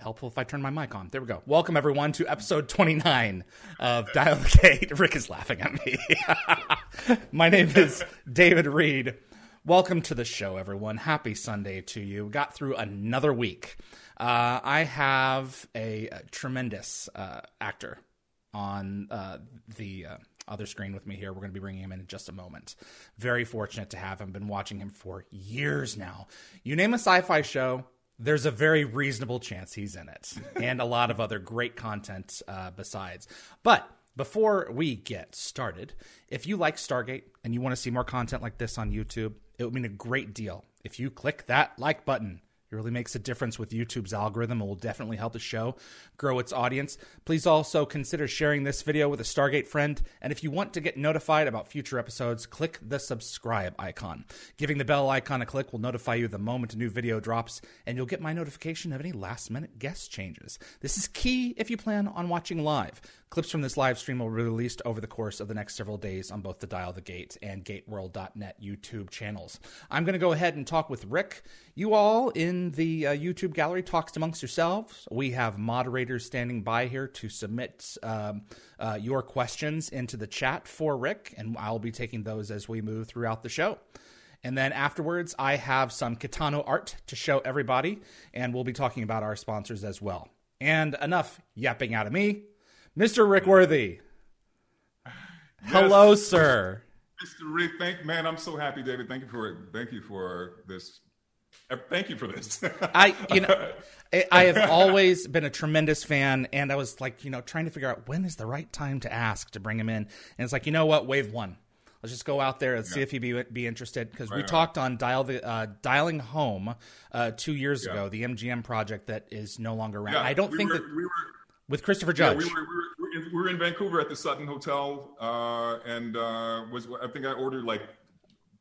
helpful if I turn my mic on. There we go. Welcome everyone to episode 29 of Dial the Gate. Rick is laughing at me. my name is David Read. Welcome to the show, everyone. Happy Sunday to you. Got through another week. Uh, I have a, a tremendous uh, actor on uh, the uh, other screen with me here. We're going to be bringing him in in just a moment. Very fortunate to have him. Been watching him for years now. You name a sci-fi show, there's a very reasonable chance he's in it, and a lot of other great content uh, besides. But before we get started, if you like Stargate and you want to see more content like this on YouTube, it would mean a great deal if you click that like button it really makes a difference with YouTube's algorithm and will definitely help the show grow its audience. Please also consider sharing this video with a Stargate friend. And if you want to get notified about future episodes, click the subscribe icon. Giving the bell icon a click will notify you the moment a new video drops, and you'll get my notification of any last minute guest changes. This is key if you plan on watching live. Clips from this live stream will be released over the course of the next several days on both the Dial the Gate and GateWorld.net YouTube channels. I'm going to go ahead and talk with Rick. You all in the uh, YouTube gallery talks amongst yourselves. We have moderators standing by here to submit um, uh, your questions into the chat for Rick, and I'll be taking those as we move throughout the show. And then afterwards, I have some K'tano art to show everybody, and we'll be talking about our sponsors as well. And enough yapping out of me. Mr. Rick Worthy. Yes. Hello, sir. Mr. Rick, thank man, I'm so happy, David. Thank you for thank you for this. Uh, thank you for this. I, you know, I have always been a tremendous fan, and I was like, you know, trying to figure out when is the right time to ask to bring him in, and it's like, you know what, wave one. Let's just go out there and yeah. see if he'd be be interested because right we on. talked on dial the uh, dialing home uh, two years yeah. ago, the MGM project that is no longer around. Yeah, I don't we think were, that we were with Christopher Judge. Yeah, we, were, we, were, we were in Vancouver at the Sutton Hotel, uh, and uh, was I think I ordered like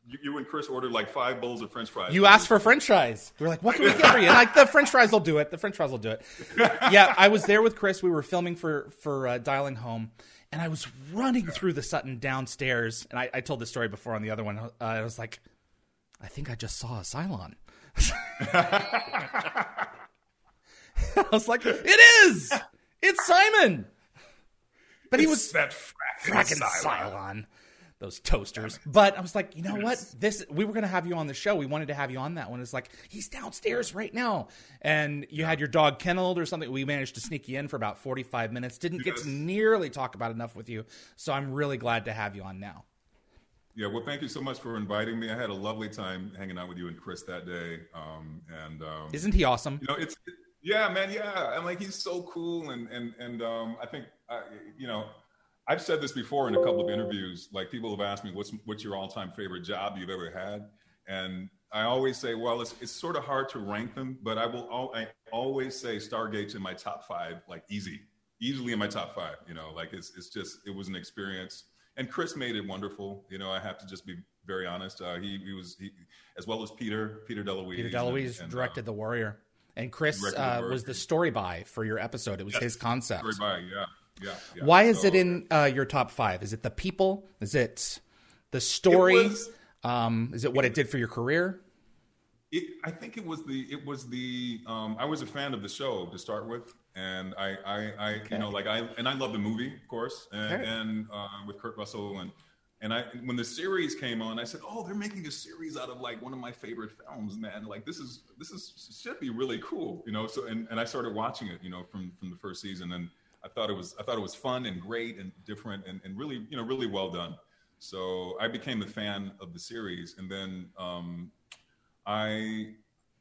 you, you, and Chris ordered like five bowls of French fries. You asked for French fries. We were like, "What can we get for you?" And like, the French fries will do it. The French fries will do it. yeah, I was there with Chris. We were filming for for uh, dialing home, and I was running through the Sutton downstairs. And I, I, told this story before on the other one. Uh, I was like, "I think I just saw a Cylon." I was like, "It is." It's Simon. But he was that fracking Cylon. Cylon. Those toasters. But I was like, you know what? This we were gonna have you on the show. We wanted to have you on that one. It's like, he's downstairs right now. And you had your dog kenneled or something. We managed to sneak you in for about 45 minutes. Didn't get to nearly talk about enough with you. So I'm really glad to have you on now. Yeah, well, thank you so much for inviting me. I had a lovely time hanging out with you and Chris that day. Um, and um, isn't he awesome? You know, it's yeah, man. Yeah, and like he's so cool, and and and um, I think uh, you know, I've said this before in a couple of interviews. Like people have asked me, "What's what's your all-time favorite job you've ever had?" And I always say, well, it's it's sort of hard to rank them, but I will all, I always say Stargate's in my top five, like easy, easily in my top five. You know, like it's it's just it was an experience, and Chris made it wonderful. You know, I have to just be very honest. Uh, he he was he, as well as Peter Peter DeLuise. Peter DeLuise and, directed uh, The Warrior. And Chris uh, was the story by for your episode. It was yes. his concept. Story by, yeah. Yeah, yeah. Why is so, it in uh, your top five? Is it the people? Is it the story? It was, um, is it what it, it, did for your career? It, I think it was the it was the um, I was a fan of the show to start with, and I I, I okay. you know like I and I love the movie of course, and, okay. and uh, with Kurt Russell and and I, when the series came on, I said, "Oh, they're making a series out of like one of my favorite films, man! Like this is this is should be really cool, you know." So, and, and I started watching it, you know, from from the first season, and I thought it was I thought it was fun and great and different and, and really you know really well done. So I became a fan of the series, and then um, I,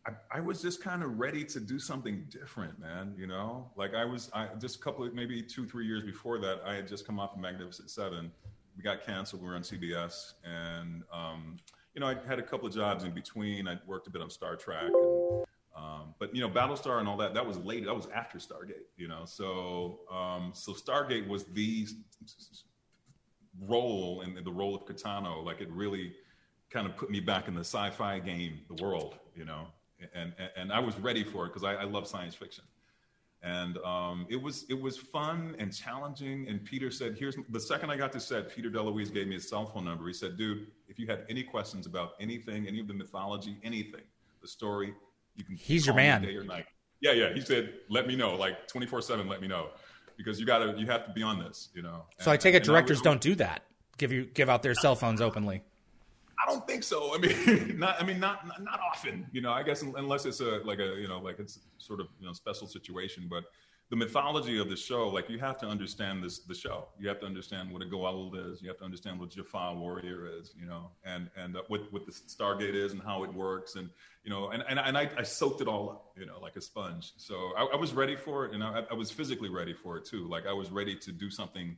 I, I was just kind of ready to do something different, man. You know, like I was I just a couple of maybe two three years before that, I had just come off of Magnificent Seven we got canceled. We were on CBS, and um, you know, I had a couple of jobs in between. I worked a bit on Star Trek, and, um, but you know, Battlestar and all that. That was later. That was after Stargate. You know, so um, so Stargate was the role and the role of K'tano. Like it really kind of put me back in the sci-fi game, the world. You know, and and, and I was ready for it because I, I love science fiction and um, it was it was fun and challenging. And Peter said, "Here's the second I got to set. Peter DeLuise gave me his cell phone number. He said, "Dude, if you have any questions about anything, any of the mythology, anything, the story, you can." He's your man. Day or night. Yeah, yeah. He said, "Let me know, like 24 seven. Let me know, because you gotta you have to be on this, you know." So and, I take it directors don't do that. Give you give out their cell phones openly. I don't think so. I mean, not. I mean, not not often. You know, I guess unless it's a like a you know like it's sort of you know special situation. But the mythology of the show, like you have to understand this the show. You have to understand what a Goa'uld is. You have to understand what Jaffa warrior is. You know, and and uh, what what the Stargate is and how it works. And you know, and and, and I, I soaked it all up. You know, like a sponge. So I, I was ready for it, and I, I was physically ready for it too. Like I was ready to do something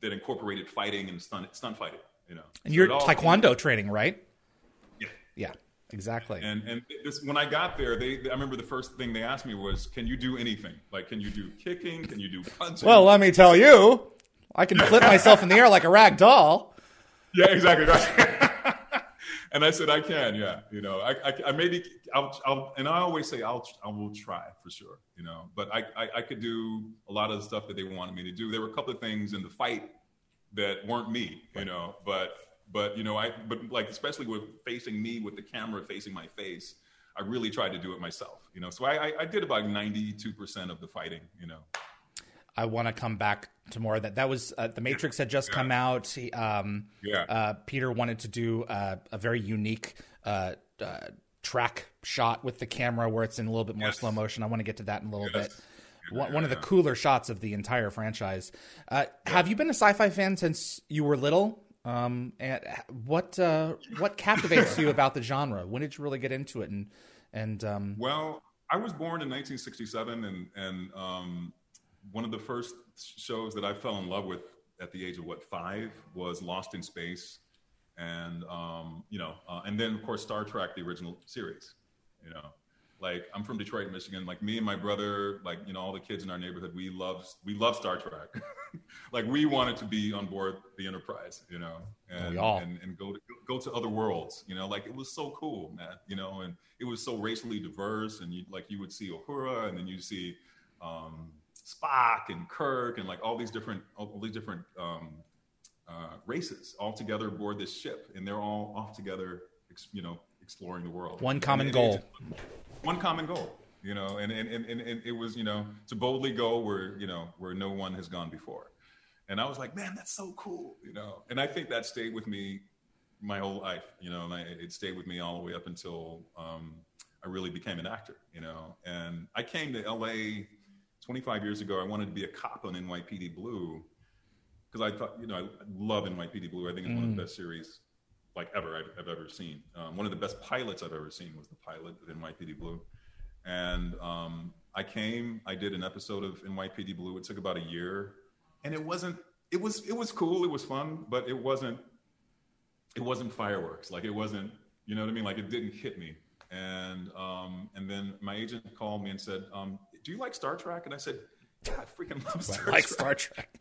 that incorporated fighting and stunt stunt fighting you know. And so you're taekwondo training, right? Yeah. Yeah. Exactly. And and this, when I got there, they I remember the first thing they asked me was, "Can you do anything? Like, can you do kicking? Can you do punching?" Well, let me tell you, I can flip myself in the air like a rag doll. Yeah, exactly. Right. and I said, "I can, yeah." You know, I, I, I maybe I'll, I'll, and I always say I'll I will try for sure. You know, but I, I I could do a lot of the stuff that they wanted me to do. There were a couple of things in the fight that weren't me, you know. But but you know, I but like especially with facing me with the camera facing my face, I really tried to do it myself, you know. So I I, did about ninety two percent of the fighting, you know. I want to come back to more of that. That was uh, the Matrix had just yeah. come out. He, um, yeah. Uh, Peter wanted to do uh, a very unique uh, uh, track shot with the camera where it's in a little bit more yes. slow motion. I want to get to that in a little yes. bit one, one of the cooler shots of the entire franchise. Uh, have you been a sci-fi fan since you were little? Um, and what uh, what captivates you about the genre? When did you really get into it? And and um... well, I was born in 1967, and and um, one of the first shows that I fell in love with at the age of what five was Lost in Space, and um, you know, uh, and then of course Star Trek, the original series, you know. Like I'm from Detroit, Michigan. Like me and my brother, like you know, all the kids in our neighborhood, we love we love Star Trek. like we wanted to be on board the Enterprise, you know, and and, and go to, go to other worlds, you know. Like it was so cool, man, you know, and it was so racially diverse. And you like you would see Uhura, and then you see um, Spock and Kirk, and like all these different all these different um, uh, races all together aboard this ship, and they're all off together, you know, exploring the world. One common goal. One common goal, you know, and, and, and, and it was, you know, to boldly go where, you know, where no one has gone before. And I was like, man, that's so cool, you know. And I think that stayed with me my whole life, you know, and I, it stayed with me all the way up until um, I really became an actor, you know. And I came to LA 25 years ago. I wanted to be a cop on NYPD Blue because I thought, you know, I love NYPD Blue. I think it's mm. one of the mm. best series like ever I've, I've ever seen. Um, one of the best pilots I've ever seen was the pilot of NYPD Blue. And um, I came, I did an episode of NYPD Blue. It took about a year, and it wasn't. It was it was cool. It was fun, but it wasn't. It wasn't fireworks. Like it wasn't. You know what I mean? Like it didn't hit me. And um, and then my agent called me and said, um, "Do you like Star Trek?" And I said, "Yeah, I freaking love Star I like Trek." Star Trek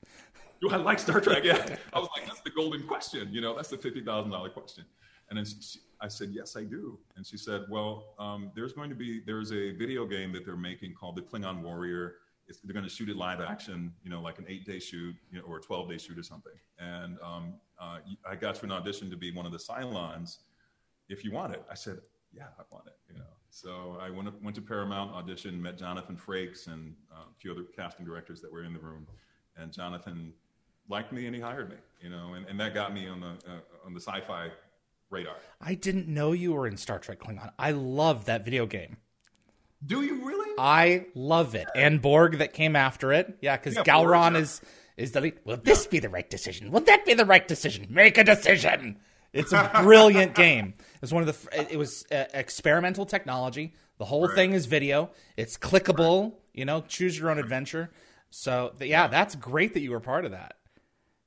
do I like Star Trek? Yeah. I was like, that's the golden question. You know, that's the fifty thousand dollar question. And then she, I said, yes, I do. And she said, well, um, there's going to be there's a video game that they're making called the Klingon Warrior. It's, they're going to shoot it live action, you know, like an eight day shoot you know, or a twelve day shoot or something. And um, uh, I got to an audition to be one of the Cylons. If you want it, I said, yeah, I want it. You know. So I went went to Paramount, auditioned, met Jonathan Frakes and uh, a few other casting directors that were in the room, and Jonathan liked me and he hired me, you know, and, and that got me on the uh, on the sci-fi radar. I didn't know you were in Star Trek Klingon. I love that video game. Do you really? I love it. And Borg that came after it. Yeah, because yeah, Gowron Borg, is is the lead. Will this yeah. be the right decision? Will that be the right decision? Make a decision. It's a brilliant game. It's one of the. It was uh, experimental technology. The whole right. thing is video. It's clickable. Right. You know, choose your own adventure. So yeah, that's great that you were part of that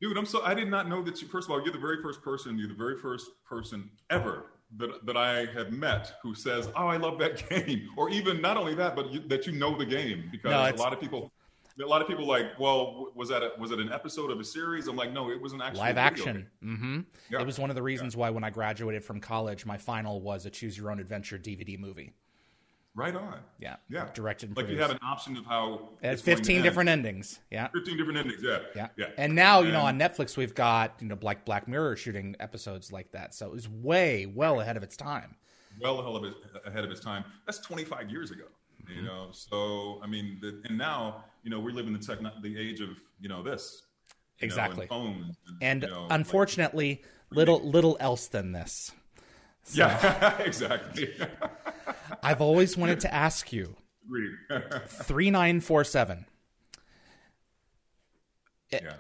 Dude, I'm so I did not know that you. First of all, you're the very first person. You're the very first person ever that that I have met who says, "Oh, I love that game," or even not only that, but you, that you know the game because No, a lot of people. A lot of people like, well, was that a, was it an episode of a series? I'm like, no, it was an actual Live action. game. hmm Yeah. It was one of the reasons why when I graduated from college, my final was a choose your own adventure DVD movie. Right on. Yeah. Yeah. Directed Like you produced. have an option of how it's going to 15 end. different endings. Yeah. 15 different endings. Yeah. Yeah. Yeah. And now, you know, on Netflix, we've got, you know, Black Black Mirror shooting episodes like that. So it was way, well ahead of its time. well ahead of his, ahead of his time. That's 25 years ago. You Mm-hmm. know, so I mean, the, and now you know we live in the techno- the age of you know this you know, Exactly. and phones and, And you know, like- unfortunately, little little else than this. Yeah, exactly. I've always wanted to ask you Agreed. 3947. yeah,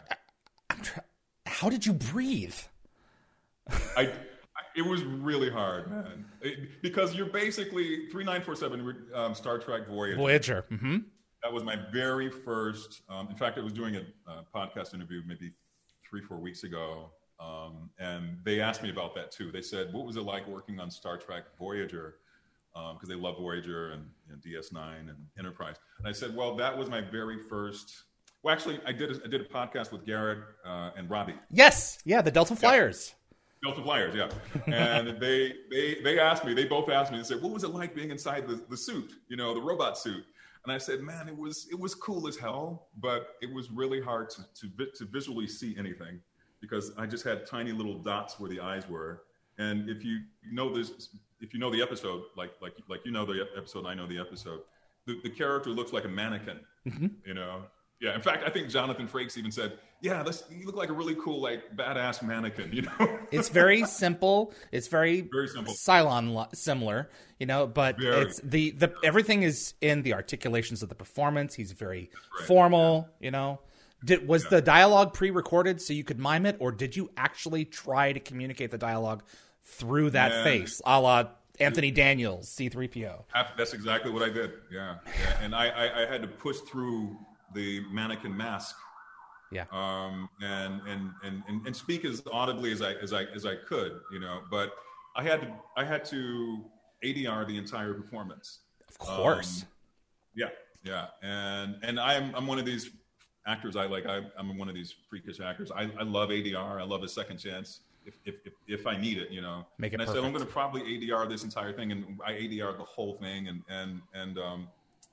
How did you breathe? I, it was really hard, man, It- because you're basically 3947 um, Star Trek Voyager. Voyager. hmm That was my very first. Um, in fact, I was doing a, uh podcast interview maybe three, four weeks ago, um, and they asked me about that too. They said, "What was it like working on Star Trek Voyager?" Because they love Voyager and, and DS9 and Enterprise. And I said, "Well, that was my very first." Well, actually, I did. A, I did a podcast with Garrett uh, and Robbie. Yes. Yeah, the Delta Flyers. Delta Flyers, yeah. And they they they asked me, they both asked me, they said, what was it like being inside the, the suit, you know, the robot suit? And I said, man, it was it was cool as hell, but it was really hard to to, to visually see anything because I just had tiny little dots where the eyes were. And if you know this, if you know the episode, like like like you know the episode, I know the episode. The, the character looks like a mannequin, mm-hmm. you know. Yeah. In fact, I think Jonathan Frakes even said, "Yeah, this, you look like a really cool, like badass mannequin," you know. It's very simple. It's very Very simple. Cylon similar, you know, but Very. it's the the everything is in the articulations of the performance. He's very right. formal, you know. Did was the dialogue pre-recorded so you could mime it, or did you actually try to communicate the dialogue through that Man. face, a la Anthony Daniels, C-3PO? That's exactly what I did. Yeah, yeah. and I, I, I had to push through the mannequin mask, Yeah, um, and, and and and and speak as audibly as I as I as I could, you know. But I had to I had to ADR the entire performance. of course. Um, Yeah, yeah, and and I'm I'm one of these actors. I like I, I'm one of these freakish actors. I, I love ADR. I love a second chance if if if, if I need it. You know. Make it and I said I'm going to probably ADR this entire thing, and I ADR the whole thing, and and and um,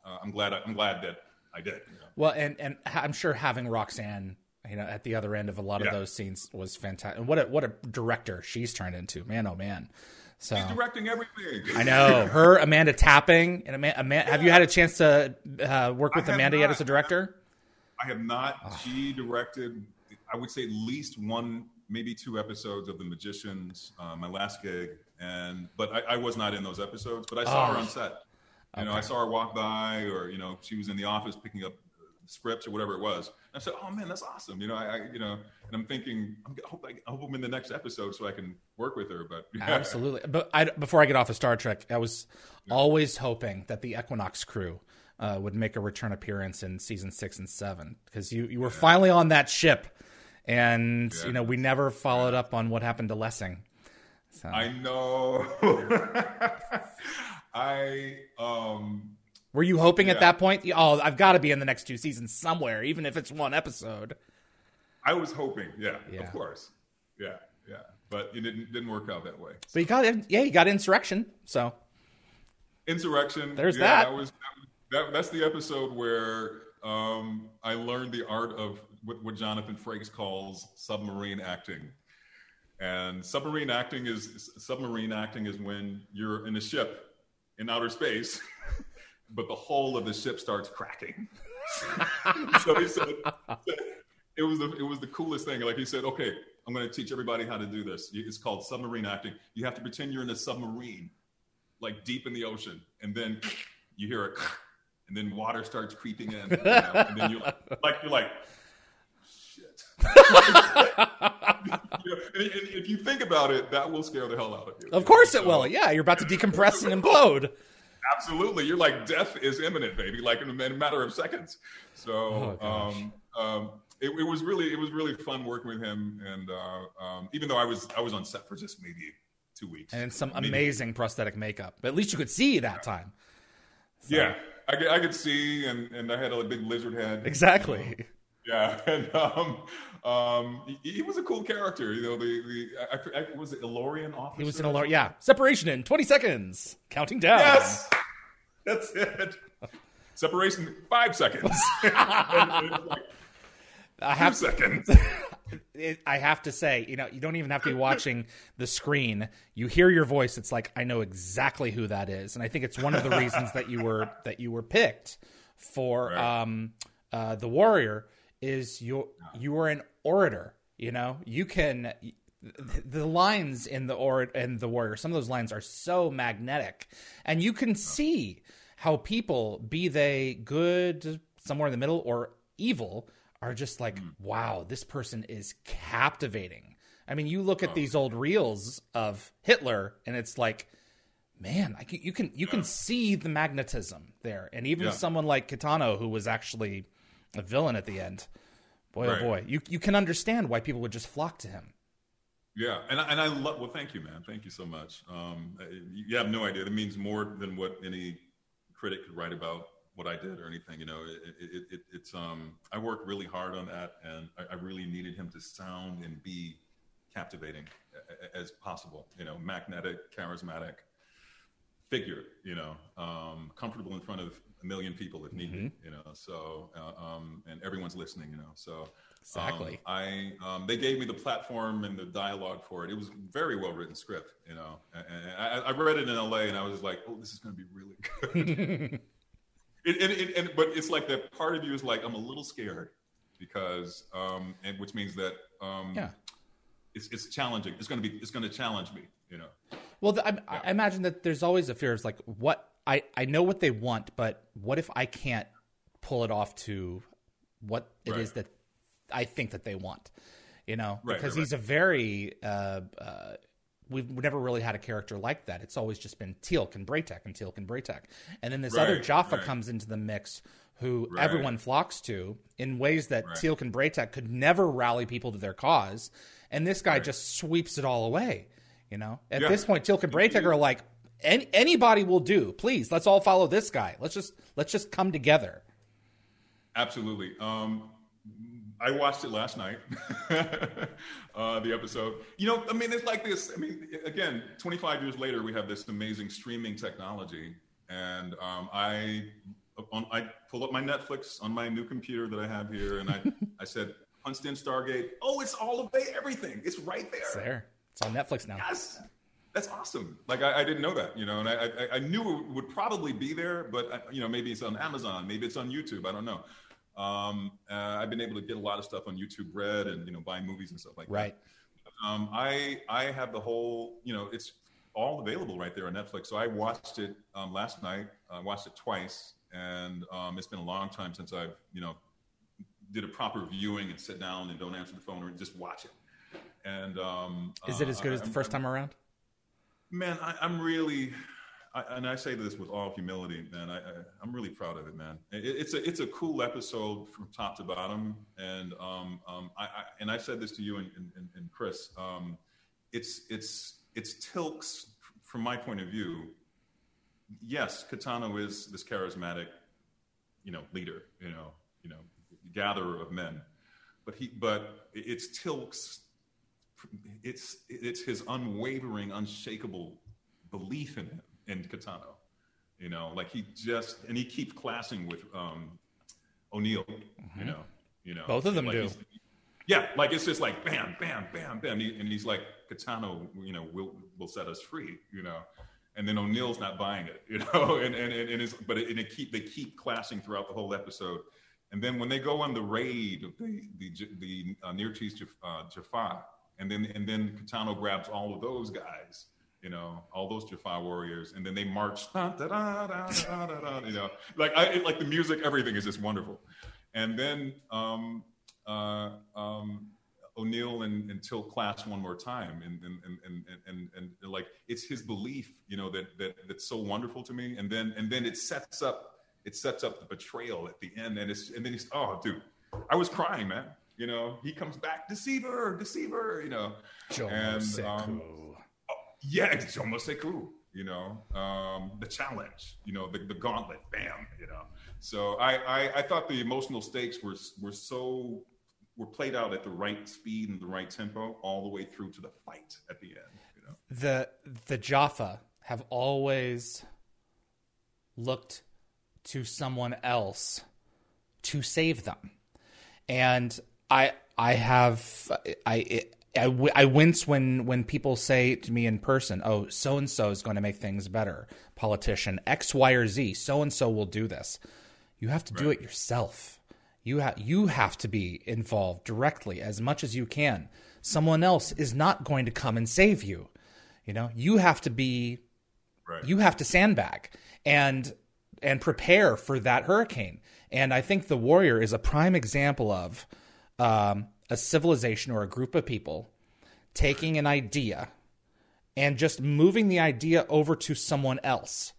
uh, I'm glad I, I'm glad that I did. you know. Well, and and I'm sure having Roxann, you know, at the other end of a lot of Yeah. those scenes was fantastic. And what a what a director she's turned into, man! Oh man. So He's directing everything. I know her, Amanda Tapping, and Amanda. Ama- Have you had a chance to uh, work with Amanda yet as a director? I have not. She directed, I would say, at least one, maybe two episodes of The Magicians, uh, my last gig, and but I, I was not in those episodes. But I saw her Oh. on set. You know, I saw her walk by, or you know, she was in the office picking up scripts or whatever it was. And I said, "Oh man, that's awesome!" You know, I, I you know, and I'm thinking, I'm, I hope I, I hope I'm in the next episode so I can work with her. But Absolutely. But I, before I get off of Star Trek, I was always hoping that the Equinox crew uh, would make a return appearance in season six and seven because you, you were finally on that ship, and you know we never followed up on what happened to Lessing. So I know. I um were you hoping at that point? Oh, I've got to be in the next two seasons somewhere, even if it's one episode. I was hoping, yeah, Yeah. of course, yeah, yeah, but it didn't didn't work out that way. But you got yeah, you got Insurrection. So Insurrection. There's yeah, that. That was that, that's the episode where um, I learned the art of what, what Jonathan Frakes calls submarine acting. And submarine acting is submarine acting is when you're in a ship in outer space, but the hull of the ship starts cracking. so he said it was the it was the coolest thing. Like he said, okay, I'm going to teach everybody how to do this. It's called submarine acting. You have to pretend you're in a submarine like deep in the ocean, and then you hear a, and then water starts creeping in, you know, and then you're like you're like, shit. You know, and, and if you think about it, that will scare the hell out of you. of course it So, will. Yeah, you're about to decompress and implode. Absolutely, you're like death is imminent, baby. Like in a, in a matter of seconds. So, Oh, um, um, it, it, was really it was really fun working with him, and uh, um, even though I was I was on set for just maybe two weeks, and some maybe. amazing prosthetic makeup. But at least you could see that time. So. Yeah, I could, I could see, and and I had a big lizard head. Exactly. You know? Yeah, and um, um, he, he, was a cool character. You know, the the I, I, was it Ilorian officer. He was an Ilorian. Yeah, separation in twenty seconds, counting down. Yes, that's it. Separation five seconds. like, I have seconds. It, I have to say, you know, you don't even have to be watching the screen. You hear your voice. It's like I know exactly who that is, and I think it's one of the reasons that you were that you were picked for right. um, uh, the warrior is you you are an orator. You know, you can the lines in the or and the warrior. Some of those lines are so magnetic, and you can see how people, be they good somewhere in the middle or evil, are just like, mm. wow, this person is captivating. I mean, you look at oh. these old reels of Hitler, and it's like, man, I, you can you yeah. can see the magnetism there, and even yeah. someone like K'tano, who was actually a villain at the end. Boy, oh right. oh boy, you you can understand why people would just flock to him. Yeah, and I, and I love. Well, thank you, man. Thank you so much. Um, you have no idea. It means more than what any critic could write about what I did or anything. You know, it, it, it, it's um, I worked really hard on that, and I, I, really needed him to sound and be captivating as possible. You know, magnetic, charismatic figure. You know, um, comfortable in front of a million people if needed. Mm-hmm. You know, so uh, um, and everyone's listening. You know, so exactly. Um, I um, they gave me the platform and the dialogue for it. It was very well written script. You know, and, and I, I, read it in L.A. and I was like, oh, this is going to be really good. it, it, it, and, but it's like that part of you is like, I'm a little scared because, um, and which means that um, yeah. It's, it's challenging. It's going to be. It's going to challenge me. You know. Well, the, I, yeah. I imagine that there's always a fear of like, what I I know what they want, but what if I can't pull it off to what it right. is that I think that they want? You know, right, because right, he's a very uh, uh, we've never really had a character like that. It's always just been Teal'c and Bra'tac and Teal'c and Bra'tac, and then this other Jaffa comes into the mix who everyone flocks to in ways that right. Teal'c and Bra'tac could never rally people to their cause, and this guy just sweeps it all away. You know, at yeah. this point, Teal'c and Bra'tac are like, any, anybody will do. Please, let's all follow this guy. Let's just let's just come together. Absolutely. Um, I watched it last night. uh, the episode. You know, I mean, it's like this. I mean, again, 25 years later, we have this amazing streaming technology, and um, I on, I pull up my Netflix on my new computer that I have here, and I I said, punched in Stargate. Oh, it's all of everything. It's right there. It's there. It's on Netflix now. Yes that's awesome. Like I, I, didn't know that, you know, and I, I, I, knew it would probably be there, but I, you know, maybe it's on Amazon, maybe it's on YouTube. I don't know. Um, uh, I've been able to get a lot of stuff on YouTube Red and you know buy movies and stuff like right. that. Right. Um, I I have the whole, you know, it's all available right there on Netflix. So I watched it um, last night. I watched it twice, and um, it's been a long time since I've you know did a proper viewing and sit down and don't answer the phone or just watch it. And um, is it as good uh, as the 1st time around? Man, I, am really, I, and I say this with all humility, man. I, I am really proud of it, man. It, it's a it's a cool episode from top to bottom, and um, um I, I and I said this to you and, and, and Chris. Um, it's it's it's Teal'c's from my point of view. Yes, K'tano is this charismatic, you know, leader, you know, you know, gatherer of men, but he but it's Teal'c's it's it's his unwavering, unshakable belief in him in K'tano. You know, like he just and he keeps classing with um, O'Neill. Mm-hmm. You know, you know, both of them like do. Yeah, like it's just like bam, bam, bam, bam, and he's like K'tano. You know, will will set us free. You know, and then O'Neill's not buying it. You know, and and and, and it's but it, and it keep they keep clashing throughout the whole episode. And then when they go on the raid of the the the uh, near Chief uh, Jaffa, and then and then K'tano grabs all of those guys, you know, all those Jaffa warriors, and then they march, you know, like I like the music, everything is just wonderful. And then um, uh, um, O'Neill and, and Teal'c clash one more time, and and, and and and and like it's his belief, you know, that that that's so wonderful to me. And then and then it sets up it sets up the betrayal at the end, and it's and then he's oh dude, I was crying, man you know, he comes back, deceiver, deceiver, you know. Jomo and um, yeah, it's almost a coup, you know, um, the challenge, you know, the, the gauntlet, bam, you know. So I, I, I thought the emotional stakes were were so were played out at the right speed and the right tempo all the way through to the fight at the end, you know. the the Jaffa have always looked to someone else to save them, and I I have I. I, w- I wince when, when people say to me in person, "Oh, so and so is going to make things better." Politician X, Y, or Z, so and so will do this. You have to do it yourself. You have you have to be involved directly as much as you can. Someone else is not going to come and save you. You know, you have to be Right. you have to sandbag and and prepare for that hurricane. And I think the warrior is a prime example of um, a civilization or a group of people taking an idea and just moving the idea over to someone else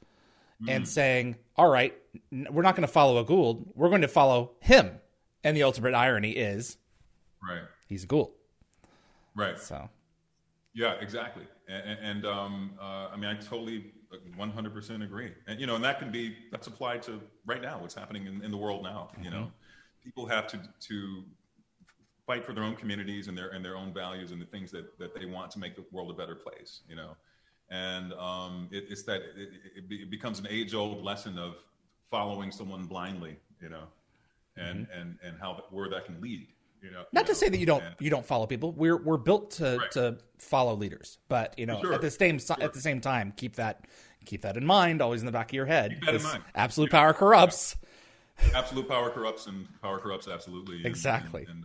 and saying, "All right, we're not going to follow a Goa'uld. We're going to follow him." And the ultimate irony is right. he's a Goa'uld. Right. So Yeah, exactly. And, and um, uh, I mean, I totally, uh, one hundred percent agree. And you know, and that can be that's applied to right now, what's happening in, in the world now. You know, people have to to fight for their own communities and their and their own values and the things that that they want to make the world a better place. You know, and um, it, it's that it, it, be, it becomes an age old lesson of following someone blindly. You know, and and and how where that can lead. You know, not you to know, say that you don't and- you don't follow people. We're we're built to Right. to follow leaders, but you know Sure. at the same si- at the same time keep that keep that in mind, always in the back of your head. Keep that in 'cause mind. Absolute power corrupts. absolute power corrupts and power corrupts absolutely and, Exactly. and,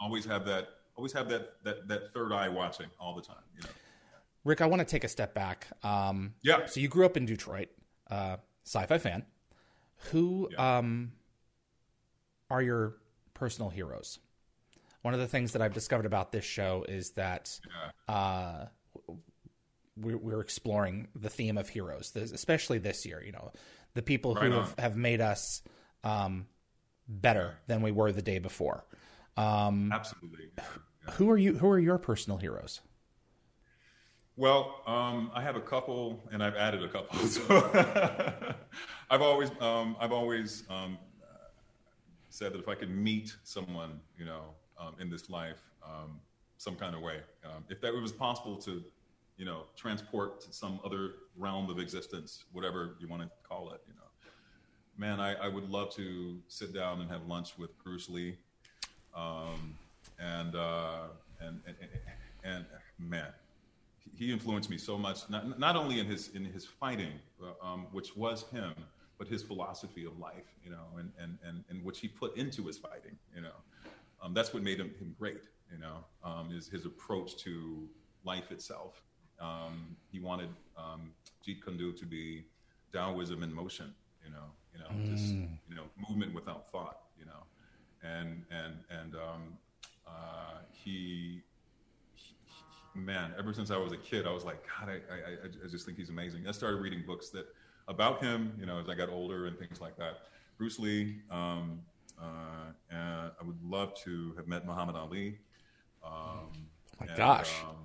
always have that always have that, that that third eye watching all the time you know Rick, I want to take a step back. Um, Yeah. So you grew up in Detroit, uh, sci-fi fan. Who um, are your personal heroes? One of the things that I've discovered about this show is that uh, we're, we're exploring the theme of heroes, especially this year. You know, the people who Right on. have, have made us um, better than we were the day before. Um, absolutely who are you? Who are your personal heroes? well um, i have a couple and i've added a couple so i've always um, i've always um, said that if i could meet someone you know um, in this life um, some kind of way um, if that was possible to you know transport to some other realm of existence whatever you want to call it you know man I, I would love to sit down and have lunch with bruce lee um, and, uh, and, and and man he influenced me so much not, not only in his in his fighting uh, um, which was him but his philosophy of life you know and and and, and which he put into his fighting you know. Um, that's what made him, him great you know um, is his approach to life itself. Um, he wanted um, Jeet Kune Do to be Taoism in motion you know you know just you know movement without thought you know and and and um, uh, he man, ever since I was a kid, I was like, God, I, I, I- just think he's amazing. I started reading books that about him, you know, as I got older and things like that. Bruce Lee, um, uh, and I would love to have met Muhammad Ali. Um, my and, gosh. um,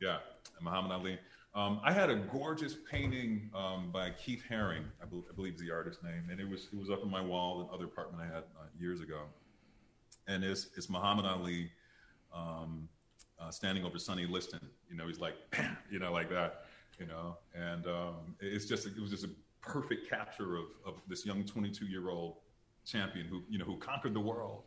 yeah, Muhammad Ali. Um, I had a gorgeous painting um, by Keith Haring, I, bel I believe is the artist's name, and it was it was up on my wall in other apartment I had uh, years ago, and it's it's Muhammad Ali um, uh, standing over Sonny Liston. You know, he's like, you know, like that, you know, and um, it's just it was just a perfect capture of of this young 22 year old champion who you know who conquered the world,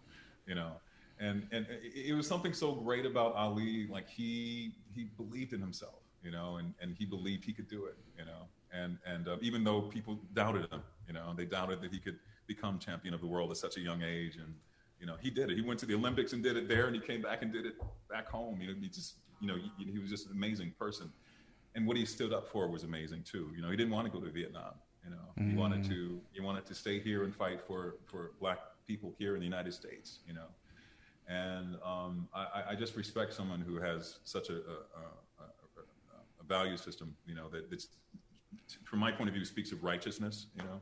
you know. And, and it it was something so great about Ali, like he he believed in himself, you know, and, and he believed he could do it, you know, and and uh, even though people doubted him, you know, they doubted that he could become champion of the world at such a young age, and you know, he did it. He went to the Olympics and did it there, and he came back and did it back home. You know, he just, you know, he, he was just an amazing person, and what he stood up for was amazing too. You know, he didn't want to go to Vietnam. You know, he wanted to he wanted to stay here and fight for for black people here in the United States. You know, and um, I, I just respect someone who has such a, a, a, a, a value system. You know, that it's from my point of view speaks of righteousness. You know.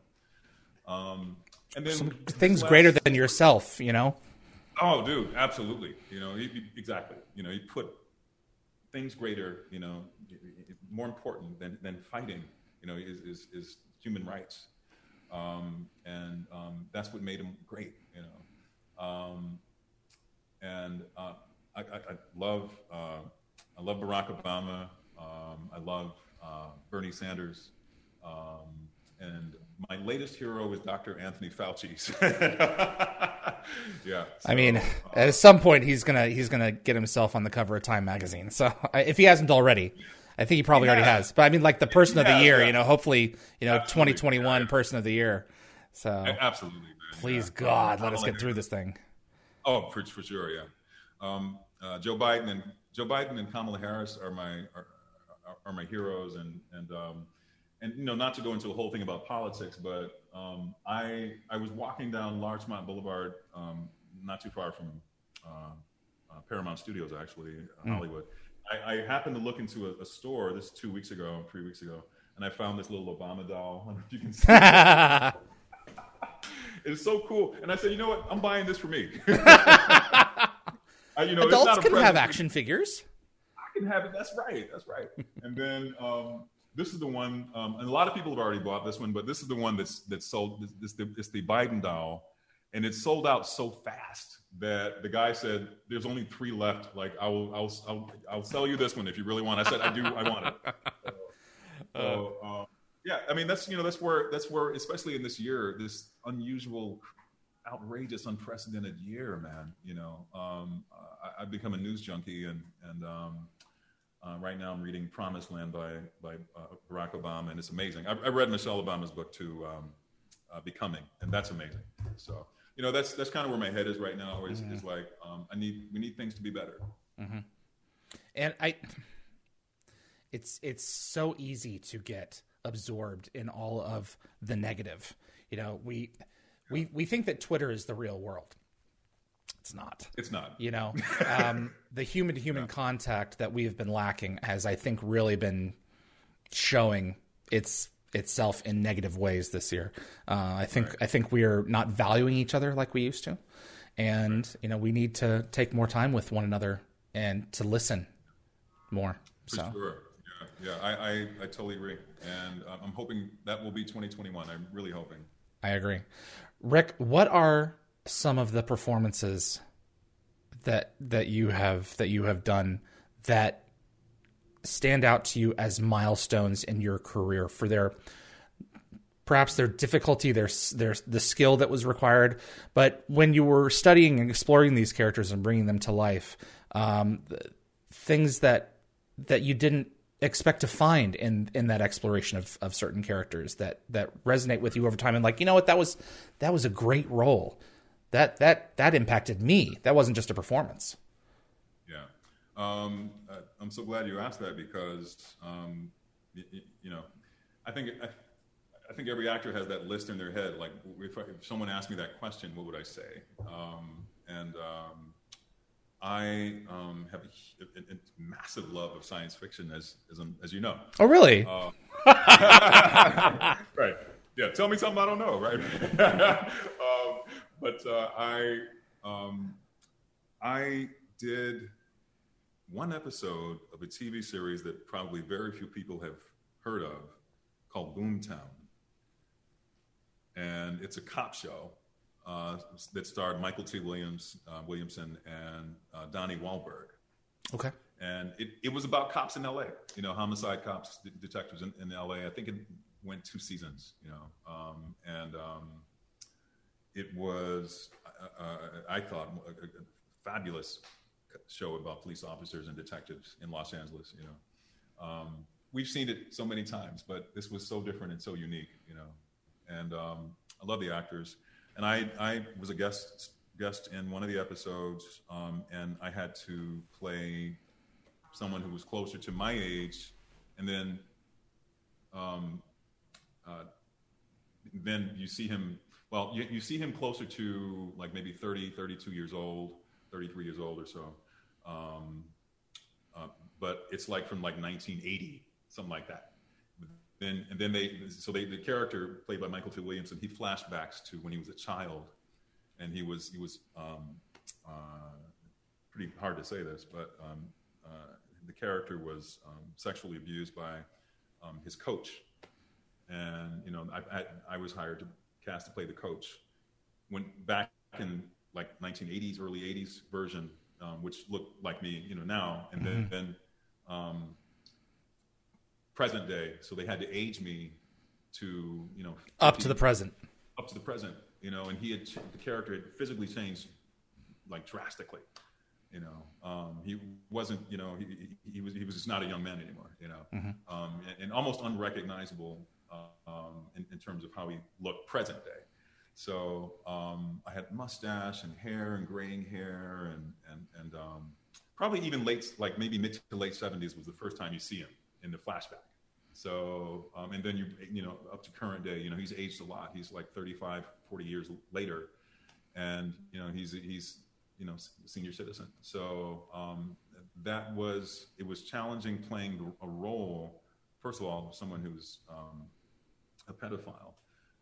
Um, and then Some things last- greater than yourself, you know. Oh, dude, absolutely. You know, he, exactly. You know, he put things greater. You know, more important than than fighting. You know, is is, is human rights, um, and um, that's what made him great. You know, um, and uh, I, I, I, love uh, I love Barack Obama. Um, I love uh, Bernie Sanders. Um, and my latest hero is Dr. Anthony Fauci. yeah. So, I mean, uh, at some point he's gonna he's gonna get himself on the cover of Time magazine. So if he hasn't already, I think he probably already has. But I mean, like the person of the year, yeah. you know, hopefully, you know, twenty twenty one person of the year. So absolutely, man. please yeah. God, let us get through this thing. Oh, for, for sure, yeah. Um, uh, Joe Biden and Joe Biden and Kamala Harris are my are, are my heroes, and and um, and you know, not to go into a whole thing about politics, but um, I I was walking down Larchmont Boulevard, um, not too far from uh, uh, Paramount Studios, actually, mm. Hollywood. I, I, happened to look into a, a, store this two weeks ago, three weeks ago, and I found this little Obama doll. I don't know if you can see it's so cool, and I said, you know what? I'm buying this for me. I, you know, adults can have action figures. I can have it. That's right. That's right. and then um, this is the one, um, and a lot of people have already bought this one, but this is the one that's that's sold. It's the, it's the Biden doll, and it sold out so fast that the guy said, "There's only three left. Like, I will, I'll, I'll, I'll sell you this one if you really want." I said, "I do. I want it." So, so um, yeah, I mean, that's you know, that's where that's where, especially in this year, this unusual, outrageous, unprecedented year, man. You know, um, I, have become a news junkie, and and um, uh, right now, I'm reading Promised Land by by uh, Barack Obama, and it's amazing. I, I read Michelle Obama's book too, um, uh, Becoming, and that's amazing. So, you know, that's that's kind of where my head is right now. Is, mm-hmm. is like, um, I need we need things to be better. Mm-hmm. And I, it's it's so easy to get absorbed in all of the negative. You know, we we we think that Twitter is the real world it's not. It's not. You know, um, the human to human contact that we have been lacking has, I think, really been showing its itself in negative ways this year. Uh, I think right. I think we are not valuing each other like we used to, and right. you know we need to take more time with one another and to listen more. For so. Sure. Yeah, yeah, I, I, I totally agree, and I'm hoping that will be 2021. I'm really hoping. I agree. Rick, what are some of the performances that that you have that you have done that stand out to you as milestones in your career for their perhaps their difficulty their their the skill that was required. But when you were studying and exploring these characters and bringing them to life um, things that that you didn't expect to find in in that exploration of, of certain characters that that resonate with you over time and like you know what? That was that was a great role that that that impacted me. That wasn't just a performance. Yeah, um, I'm so glad you asked that because um, you, you, know, I think I, I, think every actor has that list in their head. Like if, if someone asked me that question, what would I say? Um, and um, I um, have a, a, a, massive love of science fiction, as as, as you know. Oh, really? Uh, right. Yeah. Tell me something I don't know. Right. But uh, I um, I did one episode of a TV series that probably very few people have heard of called Boomtown, and it's a cop show uh, that starred Mykelti Williams, uh, Williamson, and uh, Donnie Wahlberg. Okay. And it, it was about cops in LA, you know, homicide cops, detectives in, in LA. I think it went two seasons, you know, um, and um, it was, uh, uh, I thought, a, a, fabulous show about police officers and detectives in Los Angeles. You know, um, we've seen it so many times, but this was so different and so unique. You know, and um, I love the actors. And I, I was a guest guest in one of the episodes, um, and I had to play someone who was closer to my age, and then um, uh, then you see him well, you, you see him closer to like maybe 30, 32 years old, 33 years old or so. Um, uh, but it's like from like 1980, something like that. Then and then they so they the character played by Mykelti Williamson he flashbacks to when he was a child, and he was he was um, uh, pretty hard to say this, but um, uh, the character was um, sexually abused by um, his coach, and you know I, I, I was hired to cast to play the coach. When back in like 1980s, early 80s version, um, which looked like me, you know, now, and then, mm-hmm. then um, present day. So they had to age me to, you know, 50, up to the present, up to the present, you know, and he had the character had physically changed like drastically. You know, um, he wasn't. You know, he, he was. He was just not a young man anymore. You know, mm-hmm. um, and, and, almost unrecognizable um, in, in, terms of how he looked present day. So um, I had mustache and hair and graying hair and and and um, probably even late, like maybe mid to late seventies was the first time you see him in the flashback. So um, and then you you know up to current day, you know he's aged a lot. He's like 35, 40 years later, and you know he's he's you know senior citizen. So um, that was it was challenging playing a role. First of all, someone who's um, a pedophile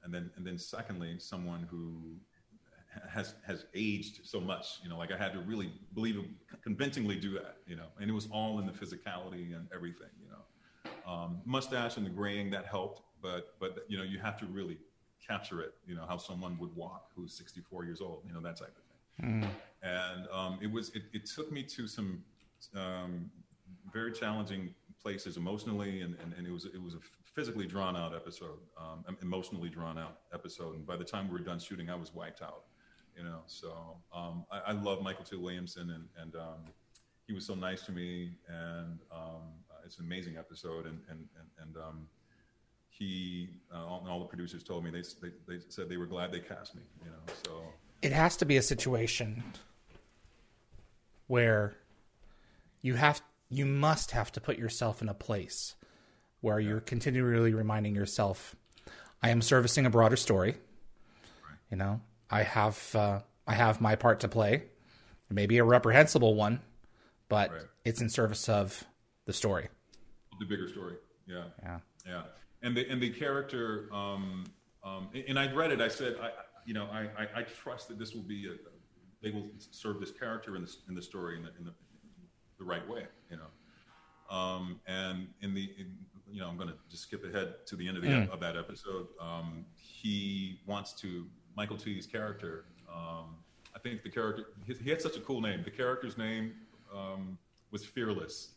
and then and then secondly, someone who has has aged so much. You know, like I had to really believe convincingly do that. You know, and it was all in the physicality and everything. You know, um, mustache and the graying that helped, but but you know you have to really capture it. You know how someone would walk who's 64 years old. You know that type of thing. Mm. And um, it was it, it took me to some um, very challenging places emotionally, and, and, and, it was it was a physically drawn out episode, um, emotionally drawn out episode. And by the time we were done shooting, I was wiped out. You know, so um, I, I, love Mykelti Williamson, and and um, he was so nice to me, and um, it's an amazing episode, and and and, and um, he uh, all, all, the producers told me they, they they said they were glad they cast me. You know, so it has to be a situation where you have you must have to put yourself in a place where you're continually reminding yourself, I am servicing a broader story. You know, I have uh, I have my part to play, maybe a reprehensible one, but right. it's in service of the story. The bigger story, yeah, yeah, yeah. And the and the character, um, um, and I read it. I said, I, you know, I, I, I trust that this will be a, they will serve this character in the in the story in the, in the the right way, you know. Um, and in the, in, you know, I'm going to just skip ahead to the end of, the, mm. of that episode. Um, he wants to Mykelti's character. Um, I think the character he, he, had such a cool name. The character's name um, was Fearless.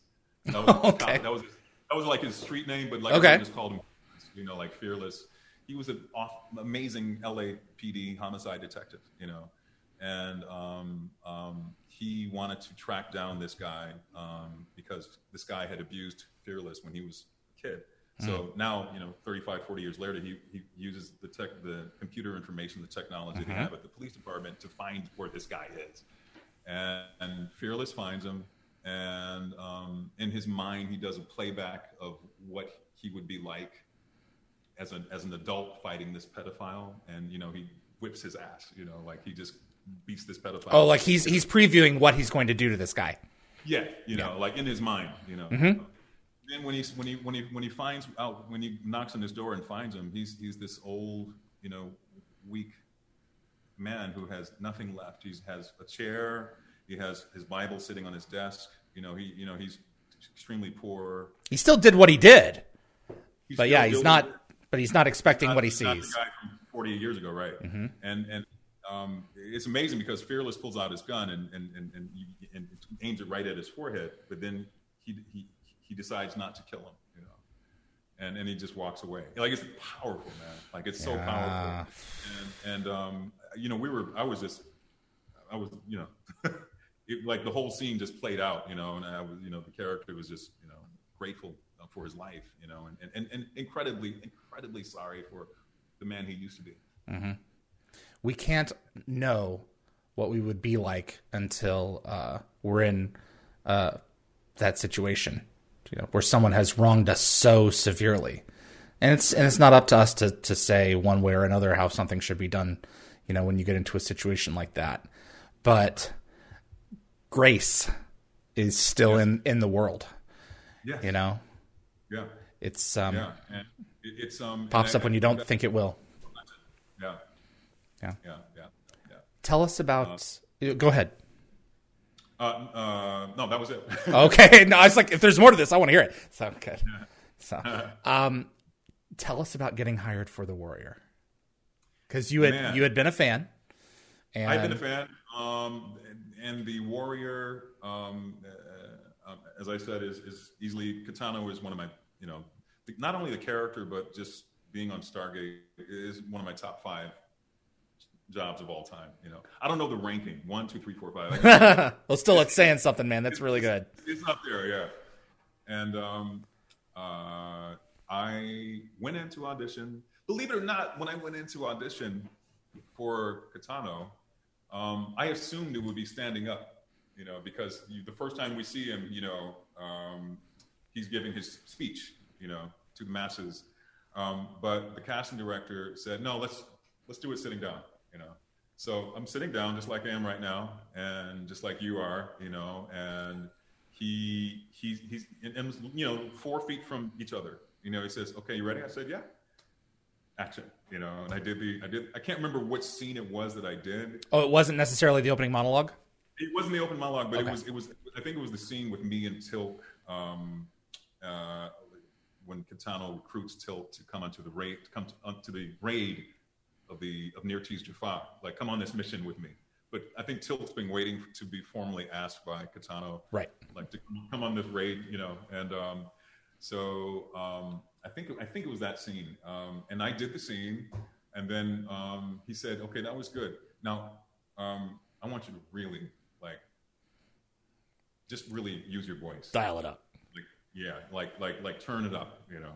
That was, okay. that was his, that was like his street name, but like okay. just called him, you know, like Fearless. He was an off, amazing LAPD homicide detective, you know, and um, um, he wanted to track down this guy um, because this guy had abused Fearless when he was kid. Mm. So now, you know, 35, 40 years later, he, he uses the tech, the computer information, the technology mm-hmm. they have at the police department to find where this guy is. And, and Fearless finds him, and um, in his mind, he does a playback of what he would be like as an as an adult fighting this pedophile, and you know, he whips his ass. You know, like he just beats this pedophile. Oh, like he's he's previewing what he's going to do to this guy. Yeah, you know, yeah. like in his mind, you know. Mm-hmm. Then when he when he when he when he finds out when he knocks on his door and finds him, he's he's this old, you know, weak man who has nothing left. He has a chair. He has his Bible sitting on his desk. You know, he you know he's extremely poor. He still did what he did, he's but yeah, he's not. But he's not expecting not, what he sees. Not the guy from Forty years ago, right? Mm-hmm. And and um, it's amazing because Fearless pulls out his gun and, and, and, and, and, aims it right at his forehead, but then he, he, he decides not to kill him, you know, and, and he just walks away. Like it's powerful, man. Like it's so yeah. powerful. And, and um, you know, we were, I was just, I was, you know, it, like the whole scene just played out, you know, and I was, you know, the character was just, you know, grateful for his life, you know, and, and, and incredibly, incredibly sorry for the man he used to be. Mm-hmm we can't know what we would be like until uh, we're in uh, that situation, you know, where someone has wronged us so severely, and it's and it's not up to us to to say one way or another how something should be done, you know, when you get into a situation like that. But grace is still yes. in in the world. Yeah, you know. Yeah, it's um, yeah, and it's um pops up when you don't think it will. Yeah, yeah. Yeah. Yeah. yeah. Tell us about. Uh, go ahead. Uh, uh, no, that was it. okay, no, I was like, if there's more to this, I want to hear it. So good. So, um, tell us about getting hired for the Warrior, because you had Man. you had been a fan. And I've been a fan, um, and, the Warrior, um, uh, um, as I said, is, is easily K'tano is one of my, you know, not only the character but just being on Stargate is one of my top five jobs of all time. You know, I don't know the ranking one, two, three, four, five. well, still, it's saying something, man. That's really good. it's up there, yeah. And um, uh, I went into audition. Believe it or not, when I went into audition for K'tano, um, I assumed it would be standing up, you know, because you, the first time we see him, you know, um, he's giving his speech, you know, to the masses. Um, but the casting director said, "No, let's let's do it sitting down," you know. So I'm sitting down just like I am right now, and just like you are, you know, and he he's he's and, and you know four feet from each other. You know, he says, "Okay, you ready?" I said, "Yeah." Action, you know, and I did the I did I can't remember which scene it was that I did. Oh, it wasn't necessarily the opening monologue. It wasn't the open monologue, but Okay. it was it was I think it was the scene with me and Teal'c um, uh, when K'tano recruits Teal'c to come onto the raid, come to, onto the raid of the of Ner'tiz Jaffa, like come on this mission with me. But I think Teal'c's been waiting to be formally asked by K'tano, Right. like to come on this raid, you know. And um, so um, I think I think it was that scene, um, and I did the scene, and then um, he said, "Okay, that was good. Now um, I want you to really like just really use your voice." Dial it up. like yeah like like like turn it up you know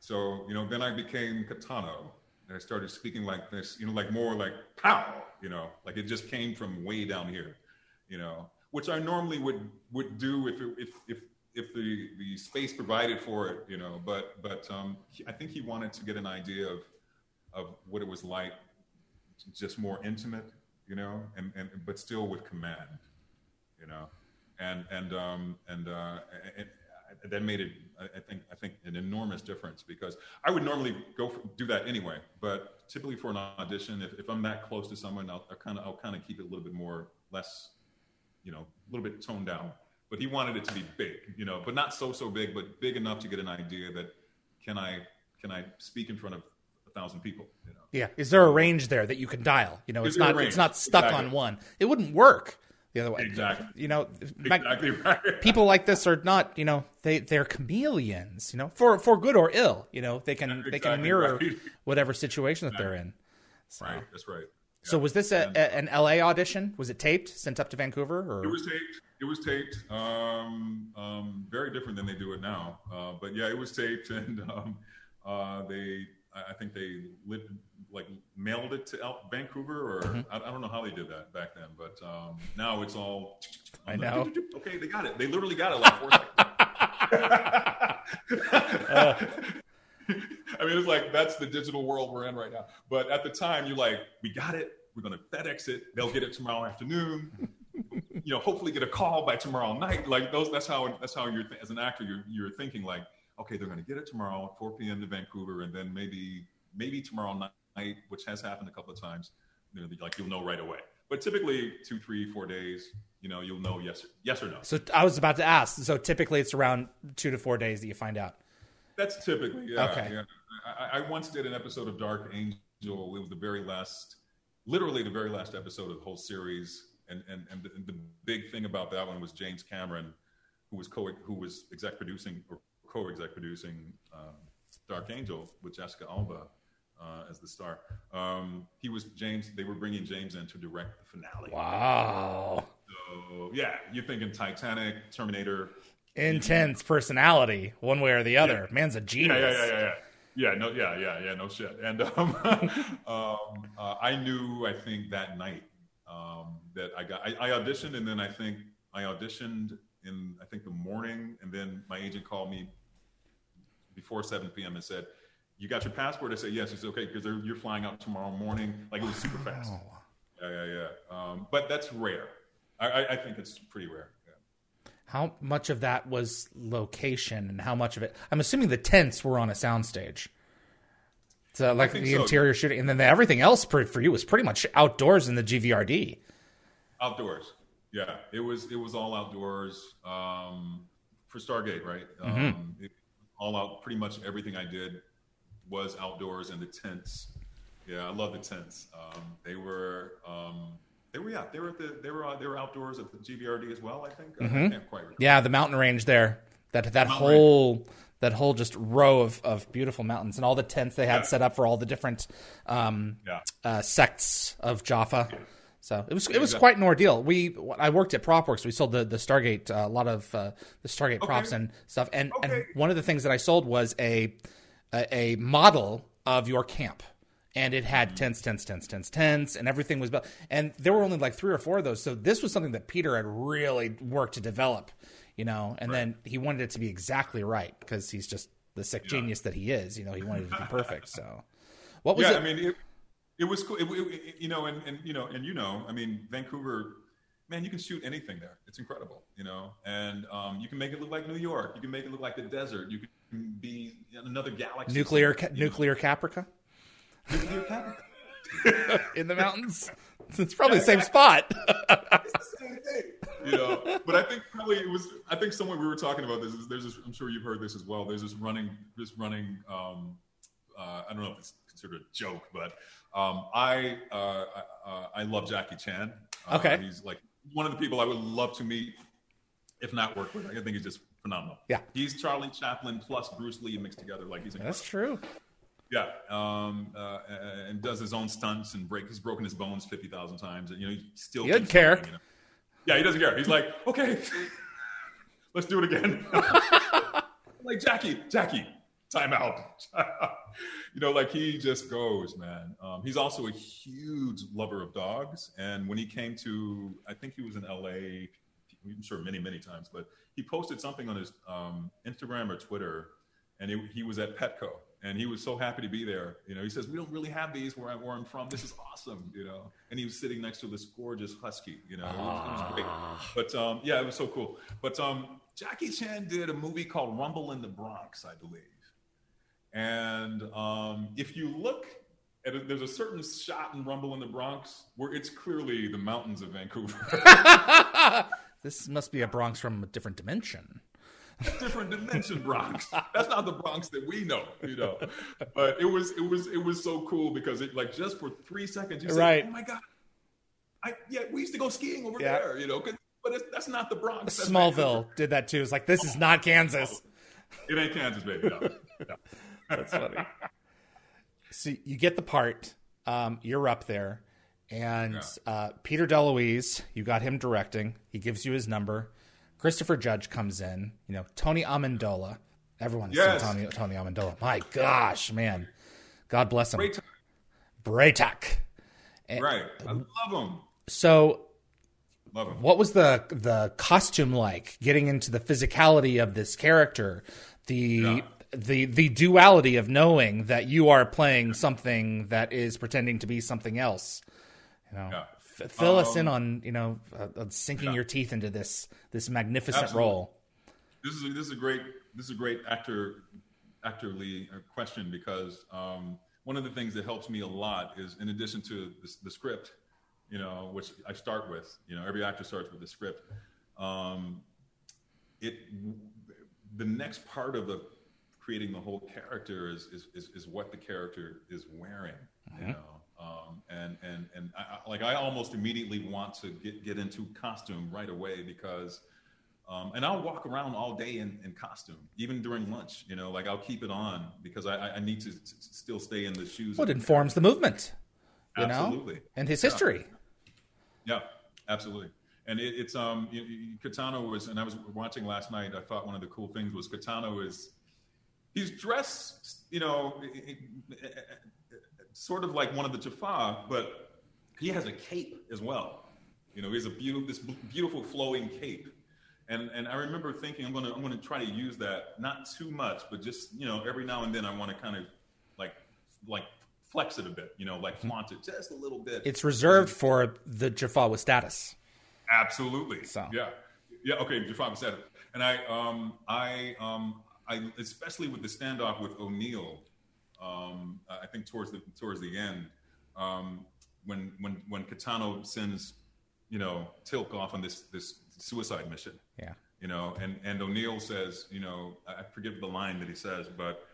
so you know then i became K'tano and i started speaking like this you know like more like pow you know like it just came from way down here you know which i normally would would do if it, if if if the the space provided for it you know but but um i think he wanted to get an idea of of what it was like just more intimate you know and and but still with command you know, and and um, and, uh, and, and that made it, I I think, I think an enormous difference because I would normally go for, do that anyway, but typically for an audition, if, if I'm that close to someone, I'll, I'll kind of I'll kind of keep it a little bit more less, you know, a little bit toned down. But he wanted it to be big, you know, but not so so big, but big enough to get an idea that can I can I speak in front of a thousand people, you know. Yeah. Is there a range there that you can dial? You know, Is it's not it's not stuck Exactly. on one. It wouldn't work the other way. Exactly. You know, Exactly right. people like this are not, you know, they they're chameleons, you know, for for good or ill, you know, they can they can mirror right. whatever situation that they're in. So, Right, that's right. so was this a, a, an LA audition? Was it taped, sent up to Vancouver, or It was taped. It was taped. Um, um, very different than they do it now. Uh, but yeah, it was taped, and um, uh, they, I I think they lit, like mailed it to El- Vancouver, or Mm-hmm. I, I don't know how they did that back then. But um, now it's all. I know. Okay, they got it. They literally got it like four seconds. I mean, it's like that's the digital world we're in right now. But at the time, you're like, we got it. We're gonna FedEx it. They'll get it tomorrow afternoon. you know, hopefully get a call by tomorrow night. Like those, that's how that's how you're as an actor, you're you're thinking like, okay, they're gonna get it tomorrow at 4 p.m. to Vancouver, and then maybe maybe tomorrow night, which has happened a couple of times. You know, like you'll know right away. But typically, two, three, four days, you know, you'll know yes, yes or no. so? I was about to ask. So typically, it's around two to four days that you find out. That's typically yeah. Okay. yeah. I, I once did an episode of Dark Angel. It was the very last, literally the very last episode of the whole series. And and and the, the big thing about that one was James Cameron, who was co who was exec producing or co-exec producing um, Dark Angel with Jessica Alba uh, as the star. Um, he was James. They were bringing James in to direct the finale. Wow, So yeah, you're thinking Titanic, Terminator. intense personality, one way or the other. Man's a genius. yeah, yeah, yeah, yeah. Yeah, no, yeah, yeah, yeah, no shit. And um, um, uh, I knew, I think that night um, that I got, I, I auditioned, and then I think I auditioned in, I think the morning, and then my agent called me before 7 p.m. and said, "You got your passport?" I said, "Yes." He said, "Okay, because you're flying out tomorrow morning." Like it was super fast. Yeah, yeah, yeah. Um, but that's rare. I, I, I think it's pretty rare. Yeah. How much of that was location, and how much of it? I'm assuming the tents were on a soundstage. So like the so. interior shooting, and then the, everything else for, for you was pretty much outdoors in the GVRD. Outdoors. Yeah, it was it was all outdoors um, for Stargate, right? Mm-hmm. Um, it, all out. Pretty much everything I did was outdoors in the tents. Yeah, I love the tents. Um, they were um, they were yeah they were at the they were uh, they were outdoors at the GVRD as well. I think I can't quite recall. Yeah, the mountain range there. That that whole that whole just row of, of beautiful mountains and all the tents they had Yeah. set up for all the different um, Yeah. uh, sects of Jaffa. So it was it was quite an ordeal. We I worked at Propworx. We sold the the Stargate uh, a lot of uh, the Stargate props and stuff. And and one of the things that I sold was a a, a model of your camp. And it had tents, tents, tents, tents, tents, and everything was built. And there were only like three or four of those. So this was something that Peter had really worked to develop, you know. And then he wanted it to be exactly right because he's just the sick genius that he is. You know, he wanted it to be perfect. So, what was yeah, it? I mean, it, it was cool. It- you know, and, and you know, and you know, I mean, Vancouver, man, you can shoot anything there. It's incredible, you know, and um, you can make it look like New York. You can make it look like the desert. You can be in another galaxy. nuclear ca- nuclear Caprica nuclear capital. in the mountains. it's probably the same spot. It's the same thing, you know. But I think probably it was. I think somewhere we were talking about this. Is there's this. I'm sure you've heard this as well. There's this running. This running. Um, uh, I don't know if it's considered a joke, but um, I, uh, I uh, I love Jackie Chan. Uh, Okay. he's like one of the people I would love to meet, if not work with. I think he's just phenomenal. Yeah. he's Charlie Chaplin plus Bruce Lee mixed together. Like he's incredible. That's true. Yeah, um, uh, and does his own stunts and break. He's broken his bones fifty thousand times, and you know he still He doesn't care. you know? Yeah, he doesn't care. He's like, okay, let's do it again. like Jackie, Jackie, time out. you know, like he just goes, man. Um, he's also a huge lover of dogs, and when he came to, I think he was in L.A. I'm sure many, many times, but he posted something on his um, Instagram or Twitter, and he, he was at Petco, and he was so happy to be there. You know, he says, "We don't really have these where, I, where I'm from. This is awesome." You know, and he was sitting next to this gorgeous husky. You know, it was, it was great. But um, yeah, it was so cool. But um, Jackie Chan did a movie called Rumble in the Bronx, I believe. And um, if you look at it, there's a certain shot in Rumble in the Bronx where it's clearly the mountains of Vancouver. This must be a Bronx from a different dimension. different dimension Bronx. That's not the Bronx that we know, you know. But it was it was it was so cool because it like just for three seconds you said, Right. "Oh my god, I yeah we used to go skiing over Yeah. there," you know. But it's, that's not the Bronx. That's Smallville did that too. It's like this is not Kansas. It ain't Kansas, baby. No. No. That's funny. so you get the part. Um, you're up there, and uh, Peter DeLuise, you got him directing. He gives you his number. Christopher Judge comes in. You know Tony Amendola. Everyone's Yes. seen Tony Tony Amendola. My gosh, man, God bless him. Time. Bra'tac. Right. I love him. So what was the the costume like getting into the physicality of this character the Yeah. the the duality of knowing that you are playing something that is pretending to be something else you know Yeah. F- fill us Um, in on you know uh, uh, sinking your teeth into this this magnificent Absolutely. role this is a, this is a great this is a great actor actorly uh, question because um, one of the things that helps me a lot is in addition to the, the script, you know, which I start with. You know, every actor starts with the script. Um, it the next part of the creating the whole character is is, is, is what the character is wearing. You know. Um, and and and I, like I almost immediately want to get get into costume right away because um, and I'll walk around all day in, in costume, even during lunch. You know, like I'll keep it on because I, I- need to s- still stay in the shoes. well, of- informs the movement you know Absolutely. and his history Yeah, absolutely. And it, it's um, you, you, K'tano was, and I was watching last night. I thought one of the cool things was K'tano is, he's dressed, you know, sort of like one of the Jaffa, but he has a cape as well. You know, he has a beautiful, this beautiful flowing cape. And, and I remember thinking I'm gonna I'm gonna try to use that not too much, but just you know every now and then I want to kind of like like flex it a bit, you know, like flaunt it just a little bit. it's reserved for the jaffa with status Absolutely. So. Yeah. Yeah. Okay. Jafar said it, and I, um, I, um, I, especially with the standoff with O'Neill, um, I think towards the towards the end, um, when when when K'tano sends, you know, Teal'c off on this this suicide mission. Yeah. You know, and and O'Neill says, you know, I forget the line that he says, but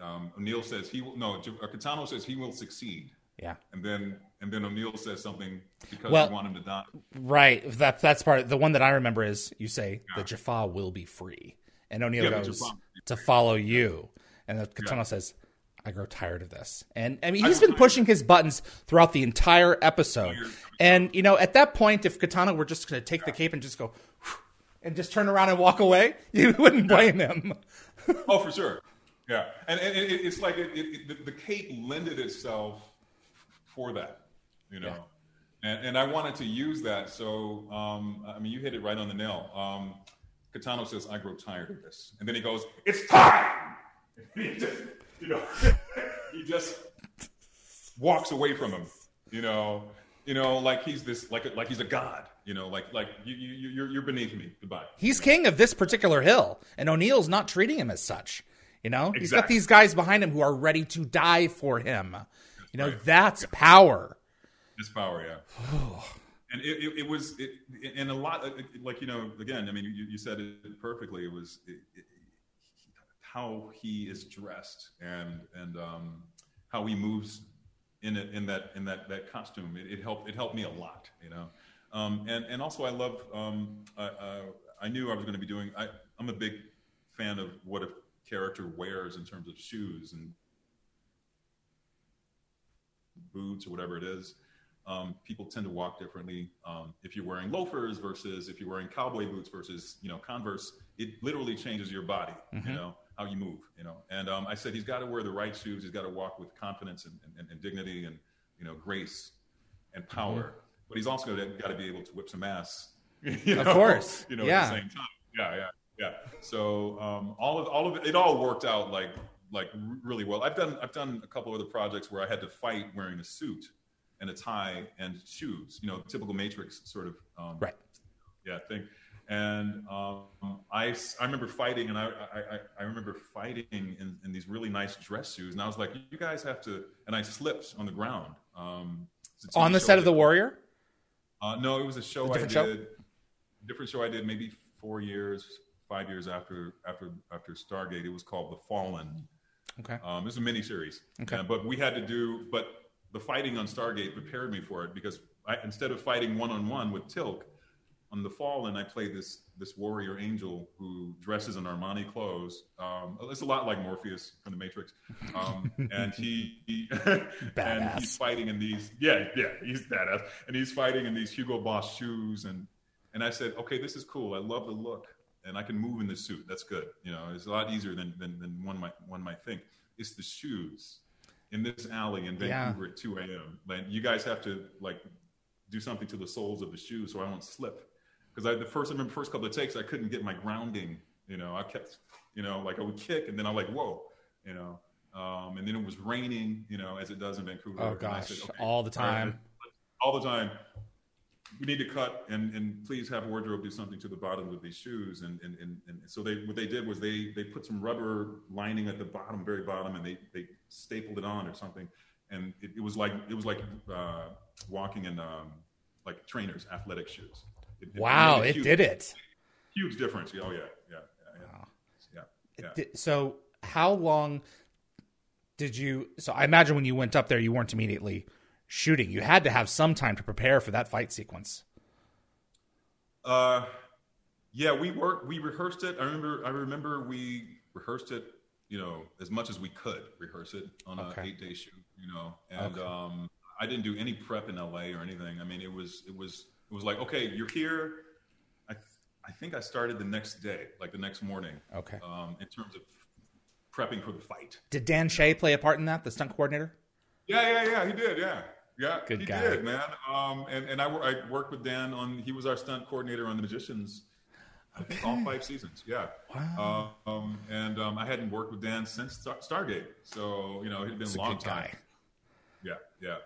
um, O'Neill says he will no. K'tano says he will succeed. Yeah. And then and then O'Neill says something because Well- you want him to die. Right. That that's part. Of, The one that I remember is you say the Jaffa will be free, and O'Neill Yeah, goes Jaffa will be to follow you, and the K'tano says, "I grow tired of this." And I mean, he's been pushing his buttons throughout the entire episode. And you know, at that point, if K'tano were just going to take the cape and just go. And just turn around and walk away. You wouldn't blame him. Oh, for sure. Yeah, and, and it, it's like it, it, the, the cape lended itself for that, you know, and and I wanted to use that. So um, I mean, you hit it right on the nail. Um, K'tano says, "I grow tired of this," and then he goes, "It's time." you know, he just walks away from him, you know, you know, like he's this, like a, like he's a god, you know, like like you you you're you're beneath me. Goodbye. He's king of this particular hill, and O'Neill's not treating him as such. You know, he's got these guys behind him who are ready to die for him. You know, right. that's power. His power, yeah. and it, it, it was, it, and a lot, like you know, again, I mean, you, you said it perfectly. It was it, how he is dressed and and um, how he moves in it in that in that that costume. It, it helped it helped me a lot, you know. Um, and and also I love. Um, I, I, I knew I was going to be doing. I, I'm a big fan of what a character wears in terms of shoes and boots or whatever it is. Um, people tend to walk differently. Um, if you're wearing loafers versus if you're wearing cowboy boots versus you know Converse, it literally changes your body. You know how you move. You know, and um, I said he's got to wear the right shoes. He's got to walk with confidence and, and, and dignity and you know grace and power. But he's also got to be able to whip some ass. you Of course. you know, Yeah. at the same time. Yeah, yeah, yeah. So um, all of all of it, it all worked out like like really well. I've done I've done a couple other projects where I had to fight wearing a suit and a tie and shoes. You know, typical Matrix sort of um, Right. yeah thing. And um, I, I remember fighting, and I, I, I- I remember fighting in, in these really nice dress shoes, and I was like, "You guys have to." And I slipped on the ground. Um, it's a TV On the set of The. Warrior? Uh, no, it was a show A I different show? did. Different show I did maybe four years, five years after after after Stargate. It was called The Fallen. Okay. Um, it was a mini series. Okay. Uh, but we had to do, but the fighting on Stargate prepared me for it because I, instead of fighting one on one with Teal'c on the fall and I play this this warrior angel who dresses in Armani clothes. Um, it's a lot like Morpheus from the Matrix, um, and he, he and he's fighting in these. Yeah, yeah, he's badass, and he's fighting in these Hugo Boss shoes, and and I said, okay, this is cool. I love the look, and I can move in this suit. That's good. You know, it's a lot easier than than, than one might one might think. It's the shoes in this alley in Yeah. Vancouver at 2 a.m. Like you guys have to like do something to the soles of the shoes so I won't slip. Because I the first I remember first couple of takes I couldn't get my grounding. You know, I kept you know like I would kick and then I'm like whoa, you know. Um, and then it was raining, you know, as it does in Vancouver. Oh, gosh. said, okay, All the all right, time. all the time. We need to cut and, and please have wardrobe do something to the bottom of these shoes. And, and, and, and so they what they did was they they put some rubber lining at the bottom, very bottom, and they they stapled it on or something. And it, it was like it was like uh, walking in um, like trainers, athletic shoes. It, it Wow, made it huge, did it. Huge difference. Oh yeah, yeah, yeah, yeah. yeah, yeah. Di- So, how long did you? So, I imagine when you went up there, you weren't immediately shooting. You had to have some time to prepare for that fight sequence. Uh, yeah, we worked. We rehearsed it. I remember. I remember we rehearsed it. You know, as much as we could rehearse it on an Okay. eight-day shoot. You know, and Okay. um, I didn't do any prep in LA or anything. I mean, it was it was it was like, okay, you're here. I th- I think I started the next day, like the next morning. Okay. Um, in terms of prepping for the fight. Did Dan Shea play a part in that, the stunt coordinator? Yeah, yeah, yeah. He did. Yeah, yeah. Good he guy. did, man. Um, and and I, I worked with Dan on. He was our stunt coordinator on The Magicians. I think all five seasons. Yeah. Wow. Um, and um, I hadn't worked with Dan since Star- Stargate, so you know it'd been He's a long good time. guy. Yeah, yeah.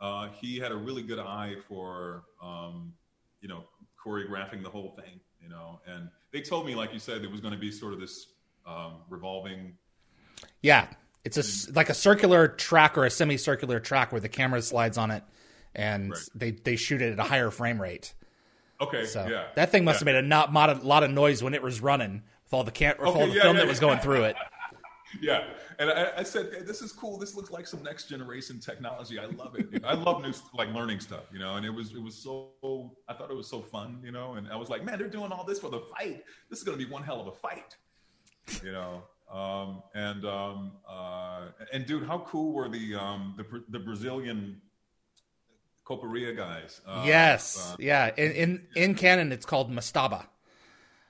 Uh, he had a really good eye for, um, you know, choreographing the whole thing. You know, and they told me, like you said, there was going to be sort of this um, revolving. Yeah, it's a like a circular track or a semicircular track where the camera slides on it, and Right. they they shoot it at a higher frame rate. Okay, So yeah. that thing must yeah. have made a not mod- a lot of noise when it was running with all the cam- Okay, all the yeah, film yeah, that was going through it. Yeah, and I, I said, hey, "This is cool. This looks like some next generation technology. I love it. I love new like learning stuff, you know." And it was it was so I thought it was so fun, you know. And I was like, "Man, they're doing all this for the fight. This is going to be one hell of a fight," you know. Um, and um, uh, and dude, how cool were the um, the the Brazilian Capoeira guys? Uh, yes, uh, yeah. In, in in canon, it's called Mastaba.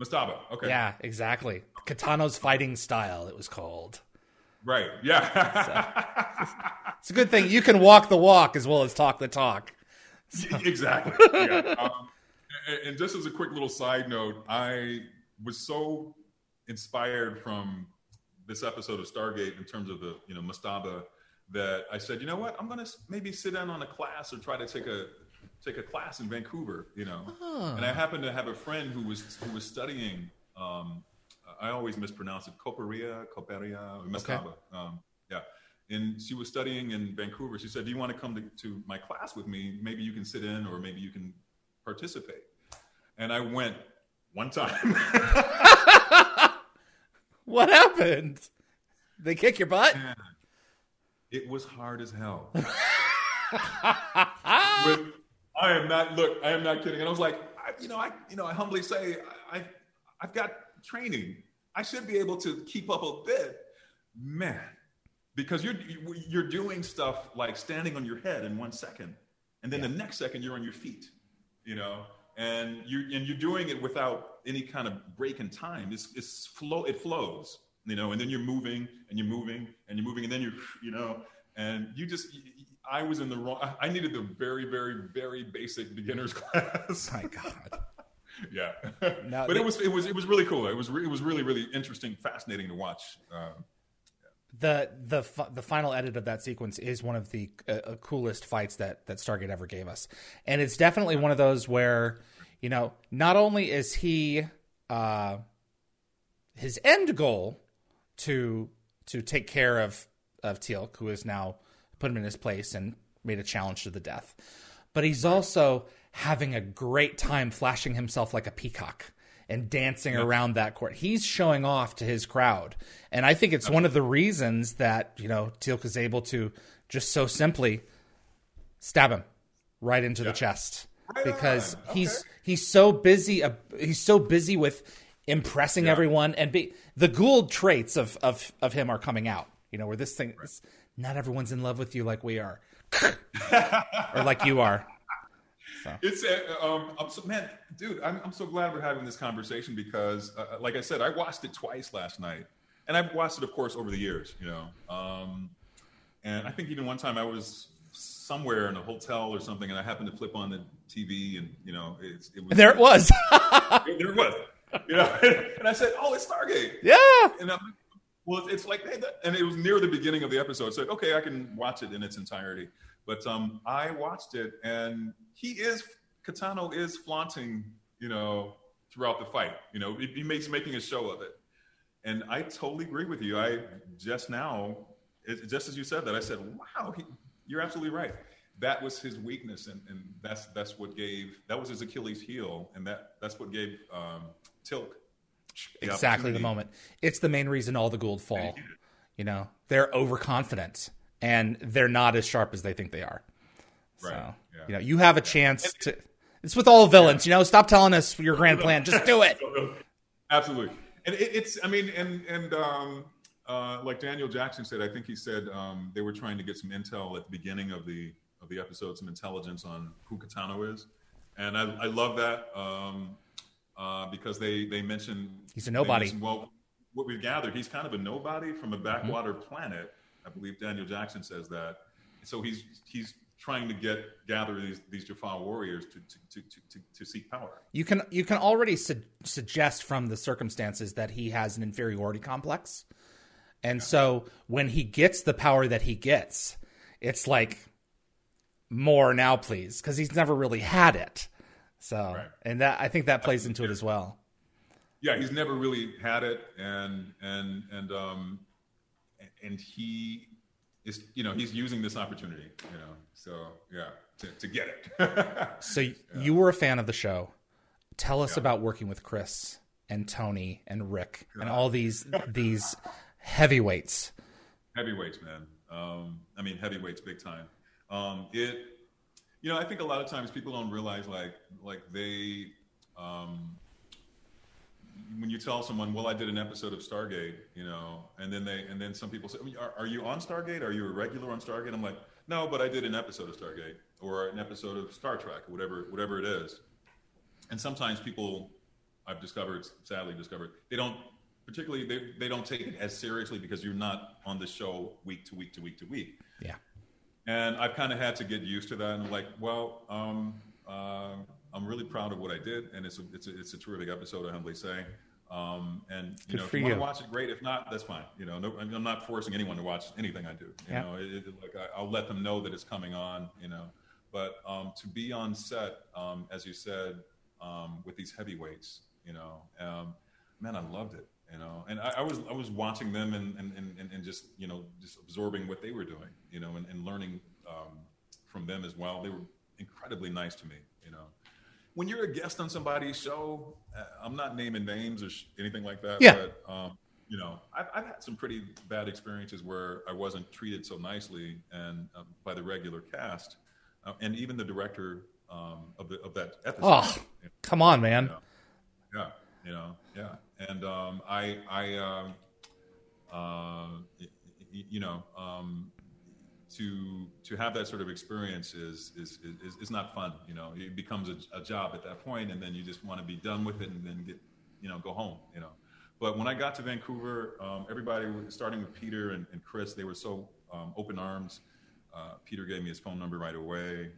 Mastaba. Okay. Yeah, exactly. K'tano's fighting style. It was called. Right. Yeah. It's a good thing you can walk the walk as well as talk the talk. exactly. Yeah. Um, and, just as a quick little side note, I was so inspired from this episode of Stargate in terms of the you know Mastaba that I said, you know what, I'm gonna maybe sit in on a class or try to take a take a class in Vancouver, you know. And I happened to have a friend who was who was studying. Um, I always mispronounce it, Capoeira, Capoeira, Mastaba. Um, yeah. And she was studying in Vancouver. She said, "Do you want to come to, to my class with me? Maybe you can sit in, or maybe you can participate." And I went one time. What happened? They kick your butt? Man, it was hard as hell. With- I am not. Look, I am not kidding. And I was like, I, you know, I, you know, I humbly say, I, I, I've got training. I should be able to keep up a bit, man. Because you're you're doing stuff like standing on your head in one second, and then the next second you're on your feet, you know, and you and you're doing it without any kind of break in time. It's it's flow. It flows, you know, and then you're moving and you're moving and you're moving, and then you're, you know, and you just. I was in the wrong. I- needed the very, very, very basic beginners class. My God. yeah, Now, but it was it was it was really cool. It was re- it was really really interesting, fascinating to watch. Um, the the the final edit of that sequence is one of the uh, uh, coolest fights that that Stargate ever gave us, and it's definitely one of those where you know not only is he uh, his end goal to to take care of of Teal'c, who has now put him in his place and made a challenge to the death, but he's also having a great time flashing himself like a peacock and dancing around that court. He's showing off to his crowd. And I think it's one of the reasons that, you know, Teal'c is able to just so simply stab him right into the chest Right because on. he's he's so busy uh, he's so busy with impressing everyone and be the Goa'uld traits of of of him are coming out. You know, where this thing this, not everyone's in love with you like we are. or like you are. It's uh, um, I'm so, man, dude. I'm, I'm so glad we're having this conversation because, uh, like I said, I watched it twice last night, and I've watched it, of course, over the years. You know, um, and I think even one time I was somewhere in a hotel or something, and I happened to flip on the TV, and you know, it's, it was There it was. there it was. You know, and I said, "Oh, it's Stargate." yeah. And I'm like, well, it's like, and it was near the beginning of the episode. So, okay, I can watch it in its entirety. But um, I watched it, and he is K'tano is flaunting, you know, throughout the fight. You know, he, makes making a show of it, and I totally agree with you. I just now, it, just as you said that, I said, wow, he, you're absolutely right. That was his weakness, and, and that's that's what gave that was his Achilles heel, and that that's what gave um, Teal'c exactly the moment. It's the main reason all the Goa'uld fall. You know, they're overconfident and they're not as sharp as they think they are. So, yeah. you know, you have a chance to. It's with all villains, you know. Stop telling us your grand plan. Just do it. Absolutely, and it, it's. I mean, and and um, uh, like Daniel Jackson said, I think he said um, they were trying to get some intel at the beginning of the of the episode, some intelligence on who K'tano is, and I, I love that um, uh, because they they mentioned He's a nobody. mentioned, well, what we've gathered, he's kind of a nobody from a backwater planet. I believe Daniel Jackson says that. So he's he's trying to get gather these these Jaffa warriors to to, to, to, to seek power. You can you can already su- suggest from the circumstances that he has an inferiority complex, and so when he gets the power that he gets, it's like more now, please, because he's never really had it. So, Right. and that I think that plays into it as well. yeah he's never really had it and and and um and he is you know he's using this opportunity you know so yeah to, to get it So you were a fan of the show. tell us yeah. about working with Chris and Tony and Rick and all these these heavyweights. Heavyweights, man. Um, I mean, heavyweights, big time. Um, it, you know, I think a lot of times people don't realize like like they. Um, when you tell someone, "Well, I did an episode of Stargate," you know, and then they, and then some people say, "Are, are you on Stargate? Are you a regular on Stargate?" I'm like, "No, but I did an episode of Stargate or an episode of Star Trek, or whatever, whatever it is." And sometimes people, I've discovered, sadly discovered, they don't particularly they, they don't take it as seriously because you're not on the show week to week to week to week. Yeah. And I've kind of had to get used to that. And I'm like, well, um, uh, I'm really proud of what I did, and it's a, it's a, it's a terrific episode. I humbly say. Um, and you Good know, if you, want to watch it, great. If not, that's fine. You know, no, I'm not forcing anyone to watch anything I do. You yeah. know, it, it, like I, will let them know that it's coming on. You know, but um, to be on set, um, as you said, um, with these heavyweights, you know, um, man, I loved it you know? And I, I, was i was watching them and, and and and just you know just absorbing what they were doing you know and, and learning um, from them as well. They were incredibly nice to me you know? When you're a guest on somebody's show uh, i'm not naming names or sh- anything like that yeah. but um, you know I've, I've, had some pretty bad experiences where i wasn't treated so nicely and uh, by the regular cast uh, and even the director um, of, the, of that episode. Oh come on man. You know? yeah you know yeah and um, I, I, um, uh, you know, um, to to have that sort of experience is is is, is not fun. You know, it becomes a, a job at that point, and then you just want to be done with it and then get, you know, go home. You know, but when I got to Vancouver, um, everybody, starting with Peter and, and Chris, they were so um, open arms. Uh, Peter gave me his phone number right away,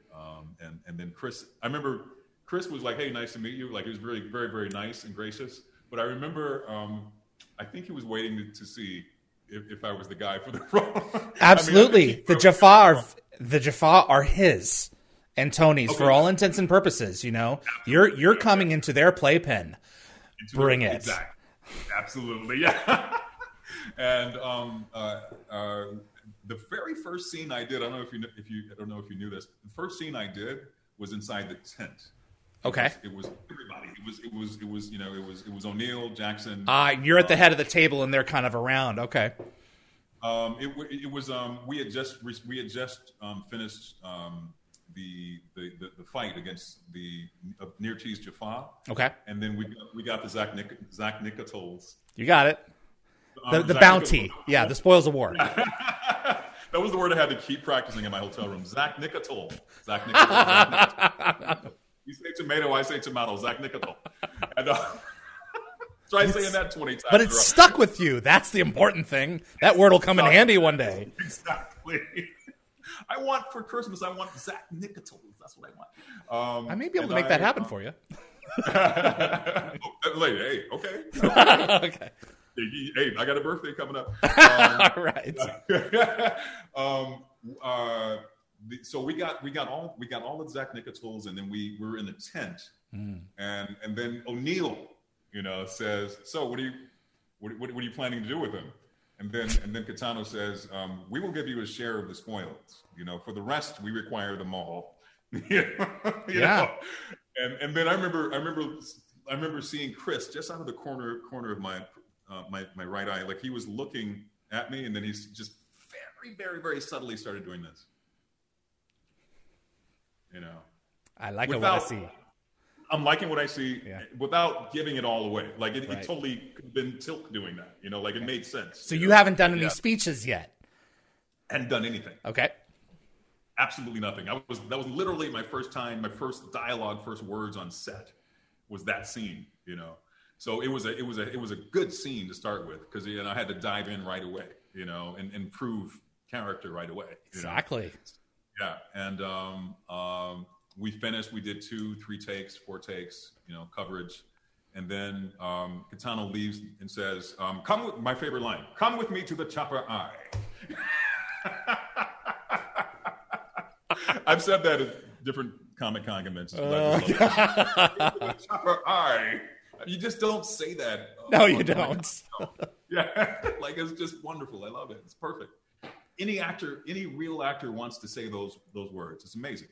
and and then Chris, I remember Chris was like, "Hey, nice to meet you." Like he was really very, very nice and gracious. But I remember, um, I think he was waiting to, to see if, if, I was the guy for the role. Absolutely, I mean, the Jaffa are the Jaffa are his and Tony's okay. for all intents and purposes. You know, Absolutely. you're you're coming into their playpen. Bring it. Exactly. Absolutely, yeah. and um, uh, uh, the very first scene I did, I don't know if you if you I don't know if you knew this. The first scene I did was inside the tent. Okay. It was, it was, everybody. It was it was it was you know it was it was O'Neill Jackson. Uh, you're at the head of the table and they're kind of around. Okay. Um, it, it was um, we had just we had just um, finished um, the, the, the the fight against the uh, Ner'tiz Jaffa. Okay. And then we got, we got the Zach Nick, Zat'nik'tels. You got it. The, um, the bounty, yeah, the spoils of war. that was the word I had to keep practicing in my hotel room. Zat'nik'tel. Zach Nicotol. Zach Nicotol. You say tomato, I say tomato. Zat'nik'tel. And, uh, try it's, saying that 20 times. But it's stuck with you. That's the important thing. That word will come in handy one day. Exactly. I want for Christmas, I want Zat'nik'tel. That's what I want. Um, I may be able to make I, that happen um, for you. oh, hey, okay. okay. Hey, I got a birthday coming up. Um, All right. um, uh, so we got we got all we got all the Zat'nik'tels, and then we were in the tent, mm. and and then O'Neill, you know, says, "So what are you what, what, what, are you planning to do with him?" And then and then K'tano says, um, "We will give you a share of the spoils. You know, for the rest, we require them all." yeah. Know? And and then I remember I remember I remember seeing Chris just out of the corner corner of my uh, my my right eye, like he was looking at me, and then he's just very very very subtly started doing this you know, I like without, what I see. I'm liking what I see yeah. without giving it all away. Like it, right. it totally could have been Teal'c doing that. You know, like it made sense. So you, know? haven't done any yeah. speeches yet. Hadn't done anything. Okay. Absolutely nothing. I was that was literally my first time, my first dialogue, first words on set was that scene. You know, so it was a it was a it was a good scene to start with because you know I had to dive in right away. You know, and, and prove character right away. Exactly. Know? Yeah, and um, um, we finished. We did two, three takes, four takes, you know, coverage, and then um, K'tano leaves and says, um, "Come with my favorite line. Come with me to the chappa'ai." I've said that at different Comic Con conventions. Uh, chappa'ai. You just don't say that. No, you don't. yeah, like it's just wonderful. I love it. It's perfect any actor, any real actor wants to say those those words. It's amazing.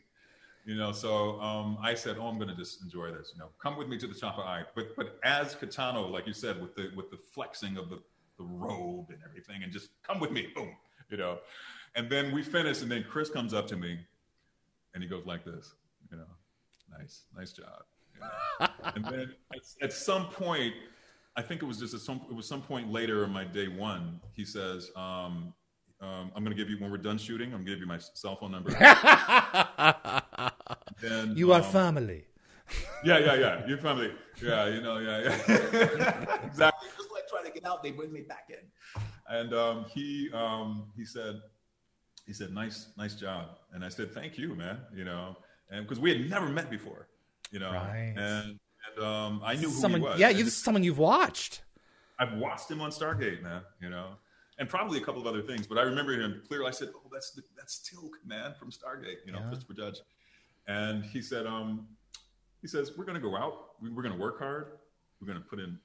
You know, so um, I said, "Oh, I'm going to just enjoy this." You know, come with me to the Chappa'ai. But but as K'tano, like you said, with the with the flexing of the the robe and everything, and just come with me, boom, you know. And then we finish, and then Chris comes up to me, and he goes like this, you know, nice, nice job. You know? and then at, at, some point, I think it was just at some it was some point later in my day one, he says, um, um, "I'm going to give you when we're done shooting. I'm going to give you my cell phone number." then you are um, family. Yeah, yeah, yeah. You're family. Yeah, you know, yeah, yeah. exactly. Just like trying to get out, they bring me back in. And um, he um, he said, he said, "Nice, nice job." And I said, "Thank you, man." You know, and because we had never met before, you know, right. and and um, I knew who someone, he was. Yeah, you someone you've watched. I've watched him on Stargate, man. You know, and probably a couple of other things, but I remember him clearly. I said, "Oh, that's the, that's Teal'c, man, from Stargate." You know, yeah. Christopher Judge, and he said, um, he says, "We're going to go out. We're going to work hard. We're going to put in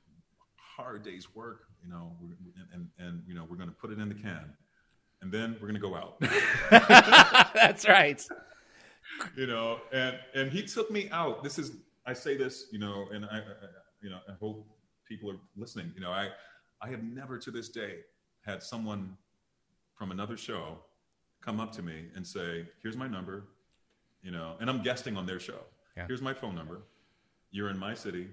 hard days work. You know, and, and and you know, we're going to put it in the can." and then we're going to go out. That's right. You know, and and he took me out. This is I say this, you know, and I, I you know, I hope people are listening. You know, I I have never to this day had someone from another show come up to me and say, "Here's my number," you know, and I'm guesting on their show. Yeah. Here's my phone number. You're in my city.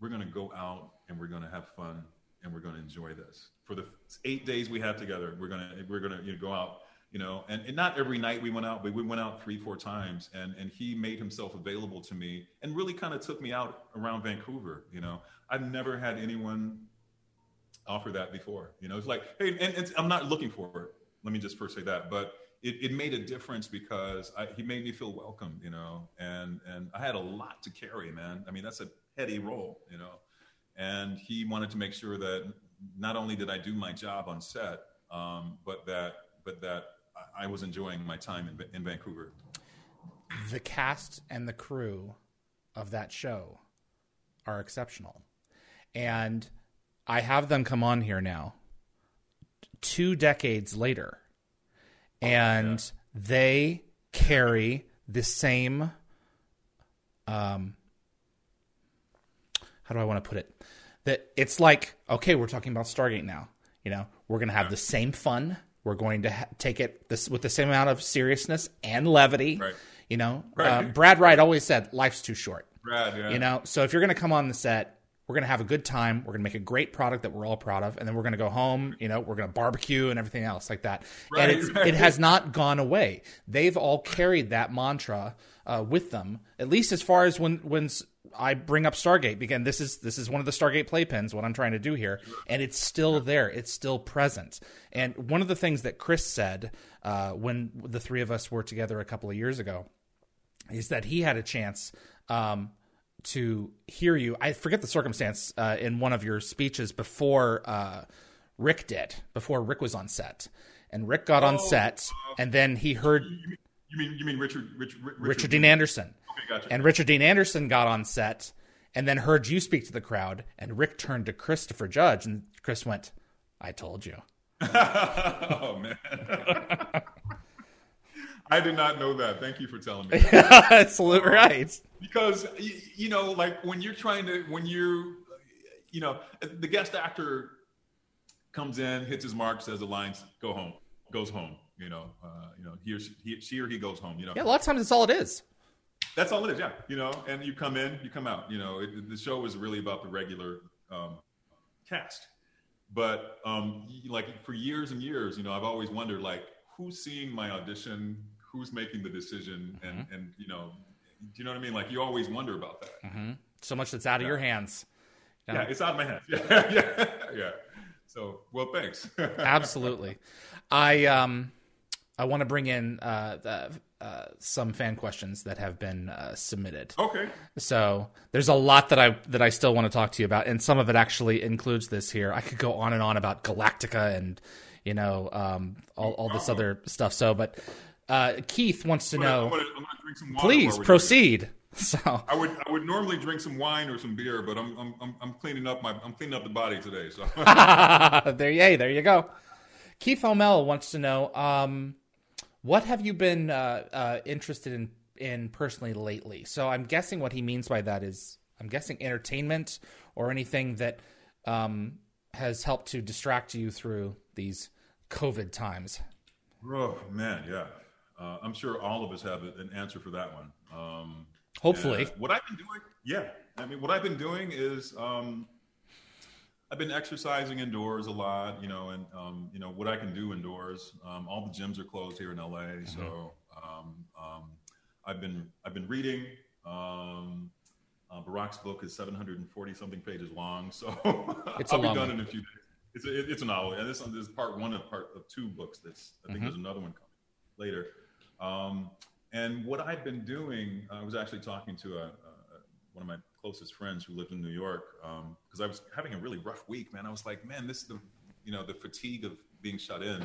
We're going to go out and we're going to have fun and we're going to enjoy this for the eight days we have together. We're gonna we're gonna you know, go out, you know, and, and not every night we went out, but we went out three four times, and and he made himself available to me and really kind of took me out around Vancouver. You know, I've never had anyone offer that before. You know, it's like hey, and, I'm not looking for it. Let me just first say that, but. It, it made a difference because I, he made me feel welcome, you know, and and I had a lot to carry, man. I mean, that's a heady role, you know, and he wanted to make sure that not only did I do my job on set, um, but that but that I was enjoying my time in, in Vancouver. The cast and the crew of that show are exceptional, and I have them come on here now, two decades later, and yeah. they carry the same. Um, how do I want to put it? that it's like okay we're talking about stargate now you know we're going to have the same fun we're going to ha- take it this with the same amount of seriousness and levity right. you know right. uh, brad wright always said life's too short brad yeah. you know so if you're going to come on the set we're going to have a good time we're going to make a great product that we're all proud of and then we're going to go home you know we're going to barbecue and everything else like that right, and it has not gone away they've all carried that mantra uh, with them at least as far as when when I bring up Stargate again. This is this is one of the Stargate playpens. What I'm trying to do here, and it's still there. It's still present. And one of the things that Chris said uh, when the three of us were together a couple of years ago is that he had a chance um, to hear you. I forget the circumstance uh, in one of your speeches before uh, Rick did, before Rick was on set, and Rick got oh, on set, and then he heard. You mean you mean Richard Richard, Richard, Richard Dean Anderson? Okay, gotcha. And Richard Dean Anderson got on set and then heard you speak to the crowd. And Rick turned to Christopher Judge, and Chris went, "I told you." oh man. I did not know that. Thank you for telling me. Absolutely um, right. Because you know, like when you're trying to, when you, you know, the guest actor comes in, hits his mark, says the lines, go home, goes home. You know, uh, you know, he or she, he, she or he goes home. You know, yeah. A lot of times, it's all it is. That's all it is, yeah. You know, and you come in, you come out. You know, it, the show is really about the regular um, cast. But um, like for years and years, you know, I've always wondered like who's seeing my audition, who's making the decision, mm-hmm. and and you know, do you know what I mean? Like you always wonder about that. Mm-hmm. So much that's out of your hands. Yeah, it's out of my hands. Yeah, yeah, yeah. So, well, thanks. Absolutely. I um, I want to bring in uh, the uh, some fan questions that have been uh, submitted. Okay. So there's a lot that I that I still want to talk to you about, and some of it actually includes this here. I could go on and on about Galactica and you know um, all, all this oh. other stuff. So, but uh, Keith wants to I'm gonna, know. I'm gonna, I'm gonna please proceed. So I would I would normally drink some wine or some beer, but I'm I'm I'm cleaning up my I'm cleaning up the body today. So there, yay, there you go. Keith O'Mell wants to know. Um, what have you been uh, uh, interested in in personally lately. So I'm guessing what he means by that is I'm guessing entertainment or anything that um, has helped to distract you through these COVID times. Oh man, yeah. Uh, I'm sure all of us have an answer for that one. Um, Hopefully, what I've been doing, yeah. I mean, what I've been doing is um, I've been exercising indoors a lot, you know, and um, you know what I can do indoors. Um, all the gyms are closed here in LA, mm-hmm. so um, um, I've been I've been reading. Um, uh, Barack's book is 740 something pages long, so it's I'll be done in a few days. It's a, it's a novel, and this, this is part one of part of two books. That's I think mm-hmm. there's another one coming later. Um, and what I've been doing, I was actually talking to a, a, one of my closest friends who lived in New York because um, I was having a really rough week, man. I was like, man, this is the you know the fatigue of being shut in.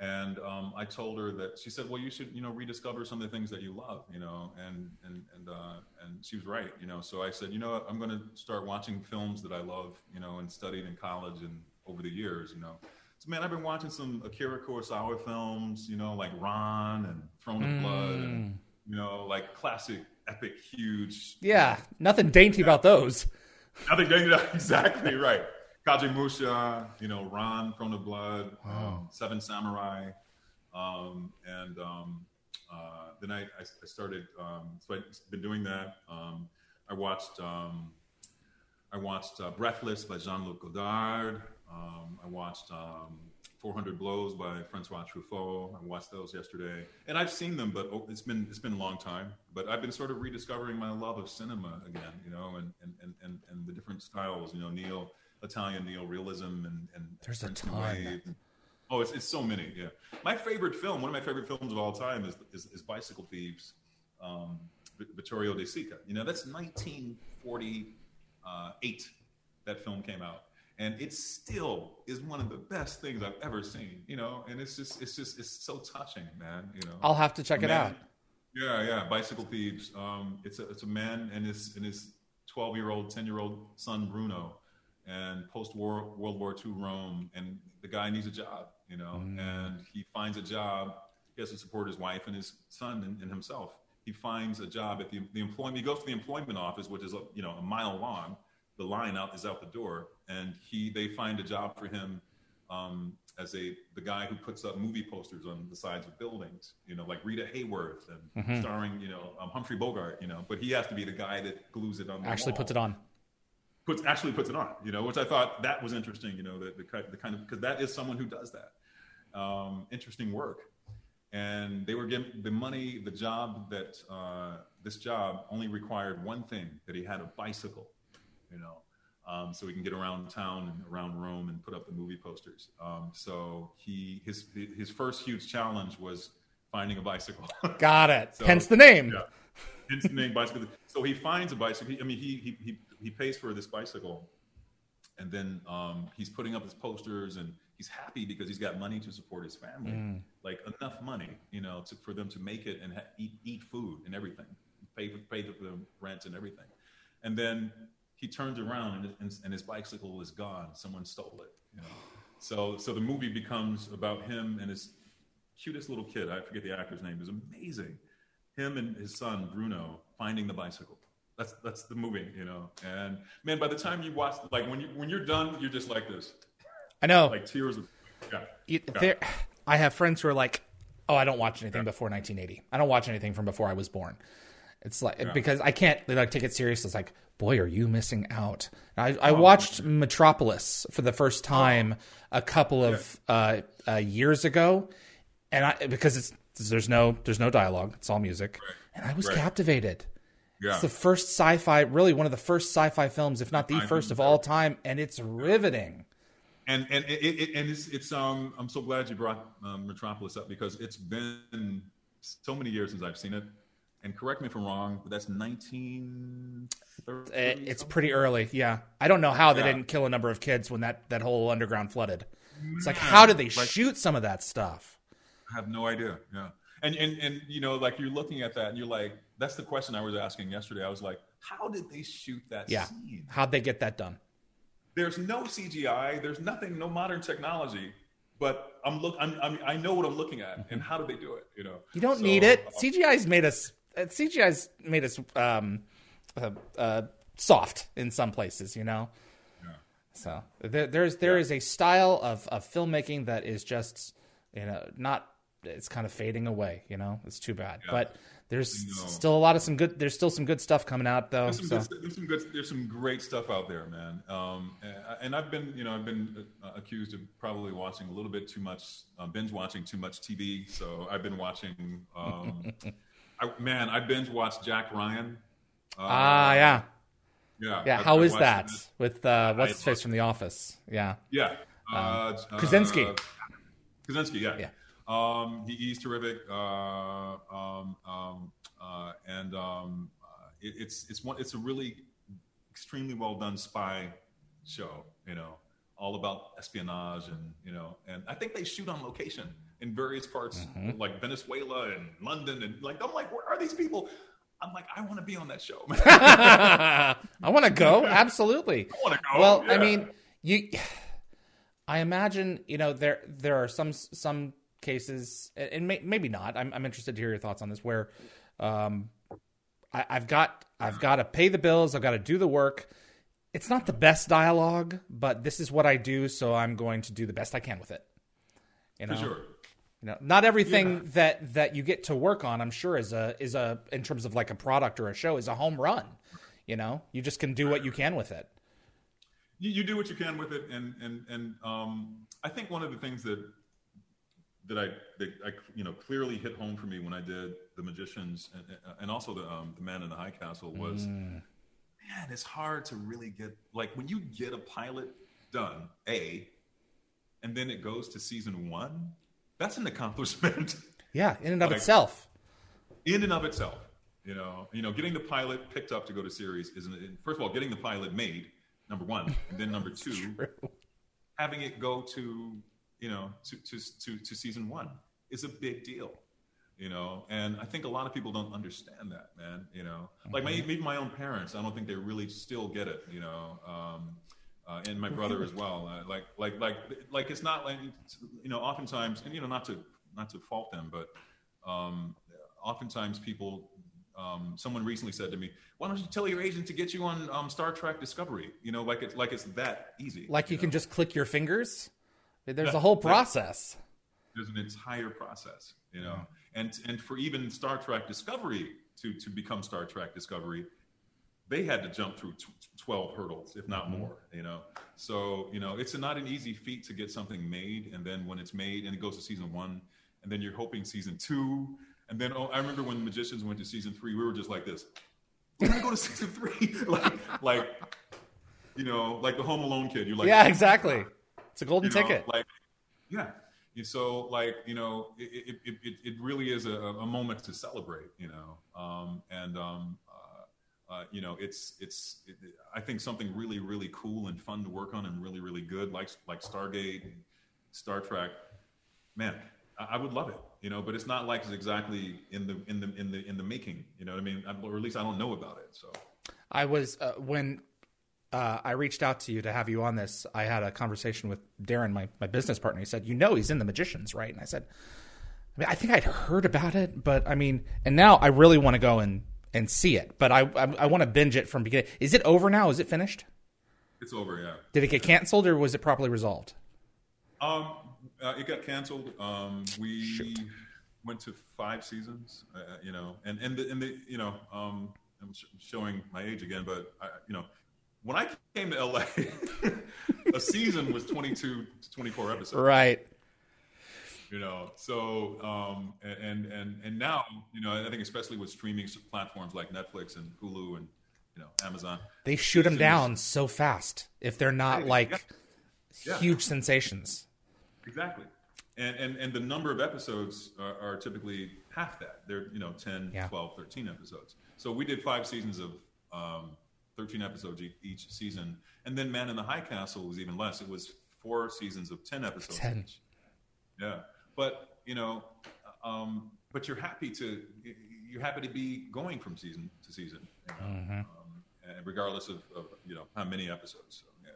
And um, I told her that she said, "Well, you should, you know, rediscover some of the things that you love, you know." And and and uh, and she was right, you know. So I said, "You know, what? I'm going to start watching films that I love, you know, and studied in college and over the years, you know." So man, I've been watching some Akira Kurosawa films, you know, like Ran and Throne of mm. Blood, and you know, like classic, epic, huge. Yeah, nothing dainty about those. Nothing dainty. Exactly right. Kagemusha, you know, Ran, Throne of Blood, wow. um, Seven Samurai, um, and um, uh, then I, I, started. Um, so I've been doing that. Um, I watched. Um, I watched uh, Breathless by Jean-Luc Godard. Um, I watched um, 400 Blows by Francois Truffaut. I watched those yesterday, and I've seen them, but oh, it's been it's been a long time. But I've been sort of rediscovering my love of cinema again, you know, and and and, and the different styles, you know, neo Italian neo realism and and there's Prince a ton. Oh, it's, it's so many. Yeah, my favorite film, one of my favorite films of all time, is is, is Bicycle Thieves, um, Vittorio De Sica. You know, that's 1948. That film came out and it still is one of the best things I've ever seen. You know, and it's just it's just it's so touching, man. You know, I'll have to check man, it out. Yeah, yeah, Bicycle Thieves. Um, it's a it's a man and his and his twelve year old, ten year old son Bruno, and post war World War II Rome, and the guy needs a job. You know, mm. and he finds a job. He has to support his wife and his son and, and himself. He finds a job at the the employment. He goes to the employment office, which is you know a mile long the line out is out the door, and he they find a job for him um, as a the guy who puts up movie posters on the sides of buildings, you know, like Rita Hayworth and mm-hmm. starring, you know, um, Humphrey Bogart, you know, but he has to be the guy that glues it on. actually, wall. puts it on. Puts actually puts it on, you know, which I thought that was interesting, you know, the the, the kind of because that is someone who does that. Um, interesting work, and they were given the money, the job that uh, this job only required one thing that he had a bicycle you know, um, so we can get around town and around Rome and put up the movie posters. Um, so he his his first huge challenge was finding a bicycle. Got it. so, Hence the name. Yeah. Hence the name bicycle. So he finds a bicycle. He, I mean, he, he he he pays for this bicycle, and then um, he's putting up his posters and he's happy because he's got money to support his family, mm. like enough money, you know, to, for them to make it and ha- eat eat food and everything, pay for, pay for the rent and everything, and then he turns around and, and, and his bicycle is gone. Someone stole it. You know? So, so the movie becomes about him and his cutest little kid. I forget the actor's name. Is amazing. Him and his son Bruno finding the bicycle. That's that's the movie, you know. And man, by the time you watch, like when you when you're done, you're just like this. I know, like tears of. Yeah, you, there, I have friends who are like, "Oh, I don't watch anything yeah. before 1980. I don't watch anything from before I was born." It's like yeah. because I can't like take it serious. It's like, boy, are you missing out? I, I oh, watched Metropolis for the first time oh. a couple of yeah. uh, uh, years ago, and I because it's there's no there's no dialogue. It's all music, right. and I was right. captivated. Yeah. It's the first sci-fi, really one of the first sci-fi films, if not the I first of all time, and it's riveting. And and it, it, and it's it's um I'm so glad you brought um, Metropolis up because it's been so many years since I've seen it and correct me if I'm wrong, but that's 1930. Eh, it's pretty early. Yeah, I don't know how they yeah. didn't kill a number of kids when that that whole underground flooded. It's like, how did they like, shoot some of that stuff? I have no idea. Yeah, and and and you know, like you're looking at that, and you're like, that's the question I was asking yesterday. I was like, how did they shoot that yeah. scene? How'd they get that done? There's no CGI. There's nothing. No modern technology but I'm look I'm, I'm, i know what I'm looking at and how do they do it you know you don't so, need it CGI's made us CGI's made us um, uh, uh, soft in some places, you know. Yeah. So there, there's there yeah. is a style of of filmmaking that is just you know not it's kind of fading away. You know, it's too bad, yeah. but. There's still a lot of some good. There's still some good stuff coming out though. There's some, so. good, there's some good. There's some great stuff out there, man. Um, and, and, I've been, you know, I've been uh, accused of probably watching a little bit too much, uh, binge watching too much TV. So I've been watching. Um, I, man, I binge watched Jack Ryan. Ah, uh, yeah. Yeah. Yeah. How I, is that with uh, what's his face from The Office? Yeah. Yeah. Um, uh, Krasinski. Uh, Krasinski. Yeah. Yeah. Um, he, he's terrific. Uh, um, um, uh, and um, uh, it, it's it's one it's a really extremely well done spy show. You know, all about espionage and you know, and I think they shoot on location in various parts mm-hmm. like Venezuela and London and like I'm like, where are these people? I'm like, I want to be on that show. I want to go. Absolutely. I want to go. Well, yeah. I mean, you. I imagine you know there there are some some cases, and may, maybe not. I'm I'm interested to hear your thoughts on this. Where, um, I, I've got I've got to pay the bills. I've got to do the work. It's not the best dialogue, but this is what I do, so I'm going to do the best I can with it. You know? For sure. You know, not everything yeah. that that you get to work on, I'm sure, is a is a in terms of like a product or a show, is a home run. You know, you just can do what you can with it. You, you do what you can with it, and and and um, I think one of the things that that I that I you know clearly hit home for me when I did the Magicians and, and also the um, the Man in the High Castle was, mm. man, it's hard to really get like when you get a pilot done, a, and then it goes to season one that's an accomplishment. Yeah, in and of like, itself. In and of itself, you know, you know, getting the pilot picked up to go to series is an, first of all getting the pilot made, number one, and then number two, having it go to you know to, to to to season one is a big deal you know and i think a lot of people don't understand that man you know like my, mm-hmm. even my own parents i don't think they really still get it you know um, uh, and my brother as well. Uh, like, like, like, like, it's not like, you know, oftentimes, and you know, not to, not to fault them, but um, oftentimes people, um, someone recently said to me, "Why don't you tell your agent to get you on um, Star Trek Discovery?" You know, like it's like it's that easy. Like you, you can just click your fingers. There's yeah, a whole process. There's an entire process, you know, and and for even Star Trek Discovery to to become Star Trek Discovery, they had to jump through 12 hurdles, if not mm-hmm. more, you know? So, you know, it's a, not an easy feat to get something made. And then when it's made and it goes to season one, and then you're hoping season two. And then, oh, I remember when the Magicians went to season three, we were just like this. We're to go to season three. like, like, you know, like the Home Alone kid. You're like, yeah, exactly. It's a golden you know, ticket. Like, yeah. And so, like, you know, it, it, it, it really is a, a moment to celebrate, you know? Um, and, um, uh, you know, it's it's it, I think something really really cool and fun to work on and really really good like like Stargate, Star Trek. Man, I, I would love it, you know, but it's not like it's exactly in the in the in the in the making. You know what I mean? Or at least I don't know about it. So I was uh, when uh, I reached out to you to have you on this. I had a conversation with Darren, my my business partner. He said, "You know, he's in the Magicians, right?" And I said. I, mean, I think I'd heard about it, but I mean, and now I really want to go and and see it. But I I, I want to binge it from beginning. Is it over now? Is it finished? It's over. Yeah. Did it get canceled or was it properly resolved? Um, uh, it got canceled. Um, we Shoot. went to five seasons. Uh, uh, you know, and and the, and the you know um, I'm sh- showing my age again, but I, you know, when I came to LA, a season was 22 to 24 episodes. Right you know so um, and and and now you know i think especially with streaming platforms like netflix and hulu and you know amazon they shoot them down so fast if they're not like yeah. huge yeah. sensations exactly and, and and the number of episodes are, are typically half that they're you know 10 yeah. 12 13 episodes so we did five seasons of um, 13 episodes each season and then man in the high castle was even less it was four seasons of 10 episodes 10. Each. yeah but you know, um, but you're happy to you're happy to be going from season to season, you know, mm-hmm. um, regardless of, of, you know how many episodes. So,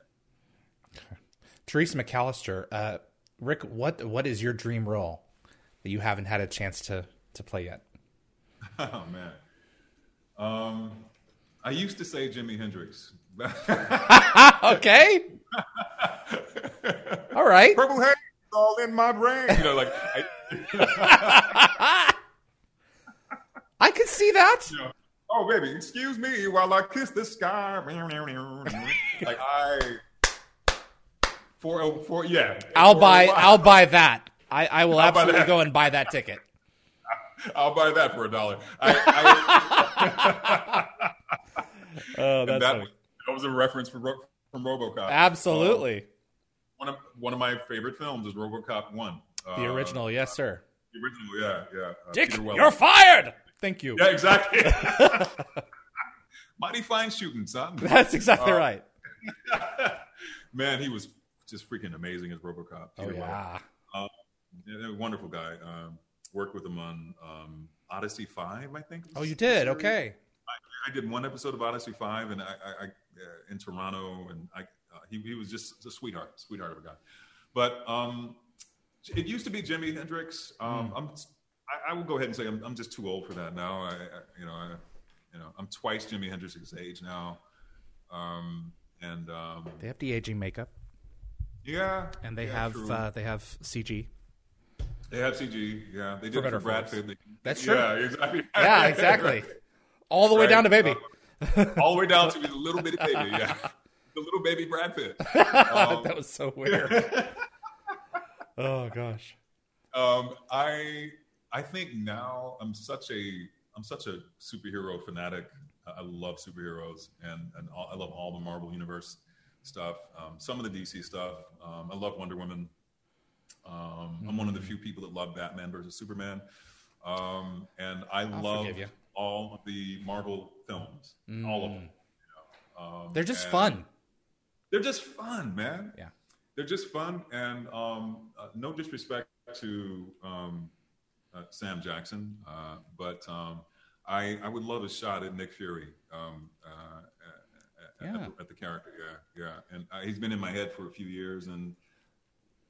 yeah. Teresa McAllister, uh, Rick, what what is your dream role that you haven't had a chance to to play yet? Oh man, Um, I used to say Jimi Hendrix. okay. All right. Purple haze all in my brain. You know, like I, I could see that. you know, oh baby, excuse me while I kiss the sky. like I for for yeah. I'll for buy. I'll buy that. I, I will I'll absolutely go and buy that ticket. I'll buy that for a dollar. I, Oh, that's that, funny. was, that was a reference from from RoboCop. absolutely um, one of one of my favorite films is RoboCop One. the Uh, original. Yes, sir. The original, yeah, yeah. Uh, Dick, you're fired. Thank you. Yeah, exactly. Mighty fine shooting, son. That's exactly Uh, right. Man, he was just freaking amazing as RoboCop. Oh Peter Weller. yeah. Yeah, a wonderful guy. Um, worked with him on um, Odyssey Five, I think. Oh, you did. the series. Okay. I did one episode of Odyssey Five, and I, I, I uh, in Toronto, and I, uh, he, he was just a sweetheart, sweetheart of a guy. But um, it used to be Jimi Hendrix. Um, I'm, I, I will go ahead and say I'm, I'm just too old for that now. I, I you know, I, you know, I'm twice Jimi Hendrix's age now, um, and um, They have de aging makeup, yeah, and they yeah, have uh, they have CG. they have CG. Yeah, they did it for Brad. Pitt. That's true. Yeah, exactly. Yeah, exactly. All the way Right. down to baby. All the way down to the little bitty baby. Yeah, the little baby Brad Pitt. Um, that was so weird. oh gosh. Um, I I think now I'm such a I'm such a superhero fanatic. I love superheroes and and all, I love all the Marvel Universe stuff. Um, some of the DC stuff. Um, I love Wonder Woman. Um, I'm one of the few people that love Batman versus Superman. Um, and I love forgive you. all of the Marvel films, all of them. You know? um, They're just and- fun. They're just fun, man Yeah. they're just fun and um, uh, no disrespect to um, uh, Sam Jackson, uh, but um, I, I would love a shot at Nick Fury um, uh, at, Yeah. at, the, at the character. Yeah, yeah, and uh, he's been in my head for a few years, and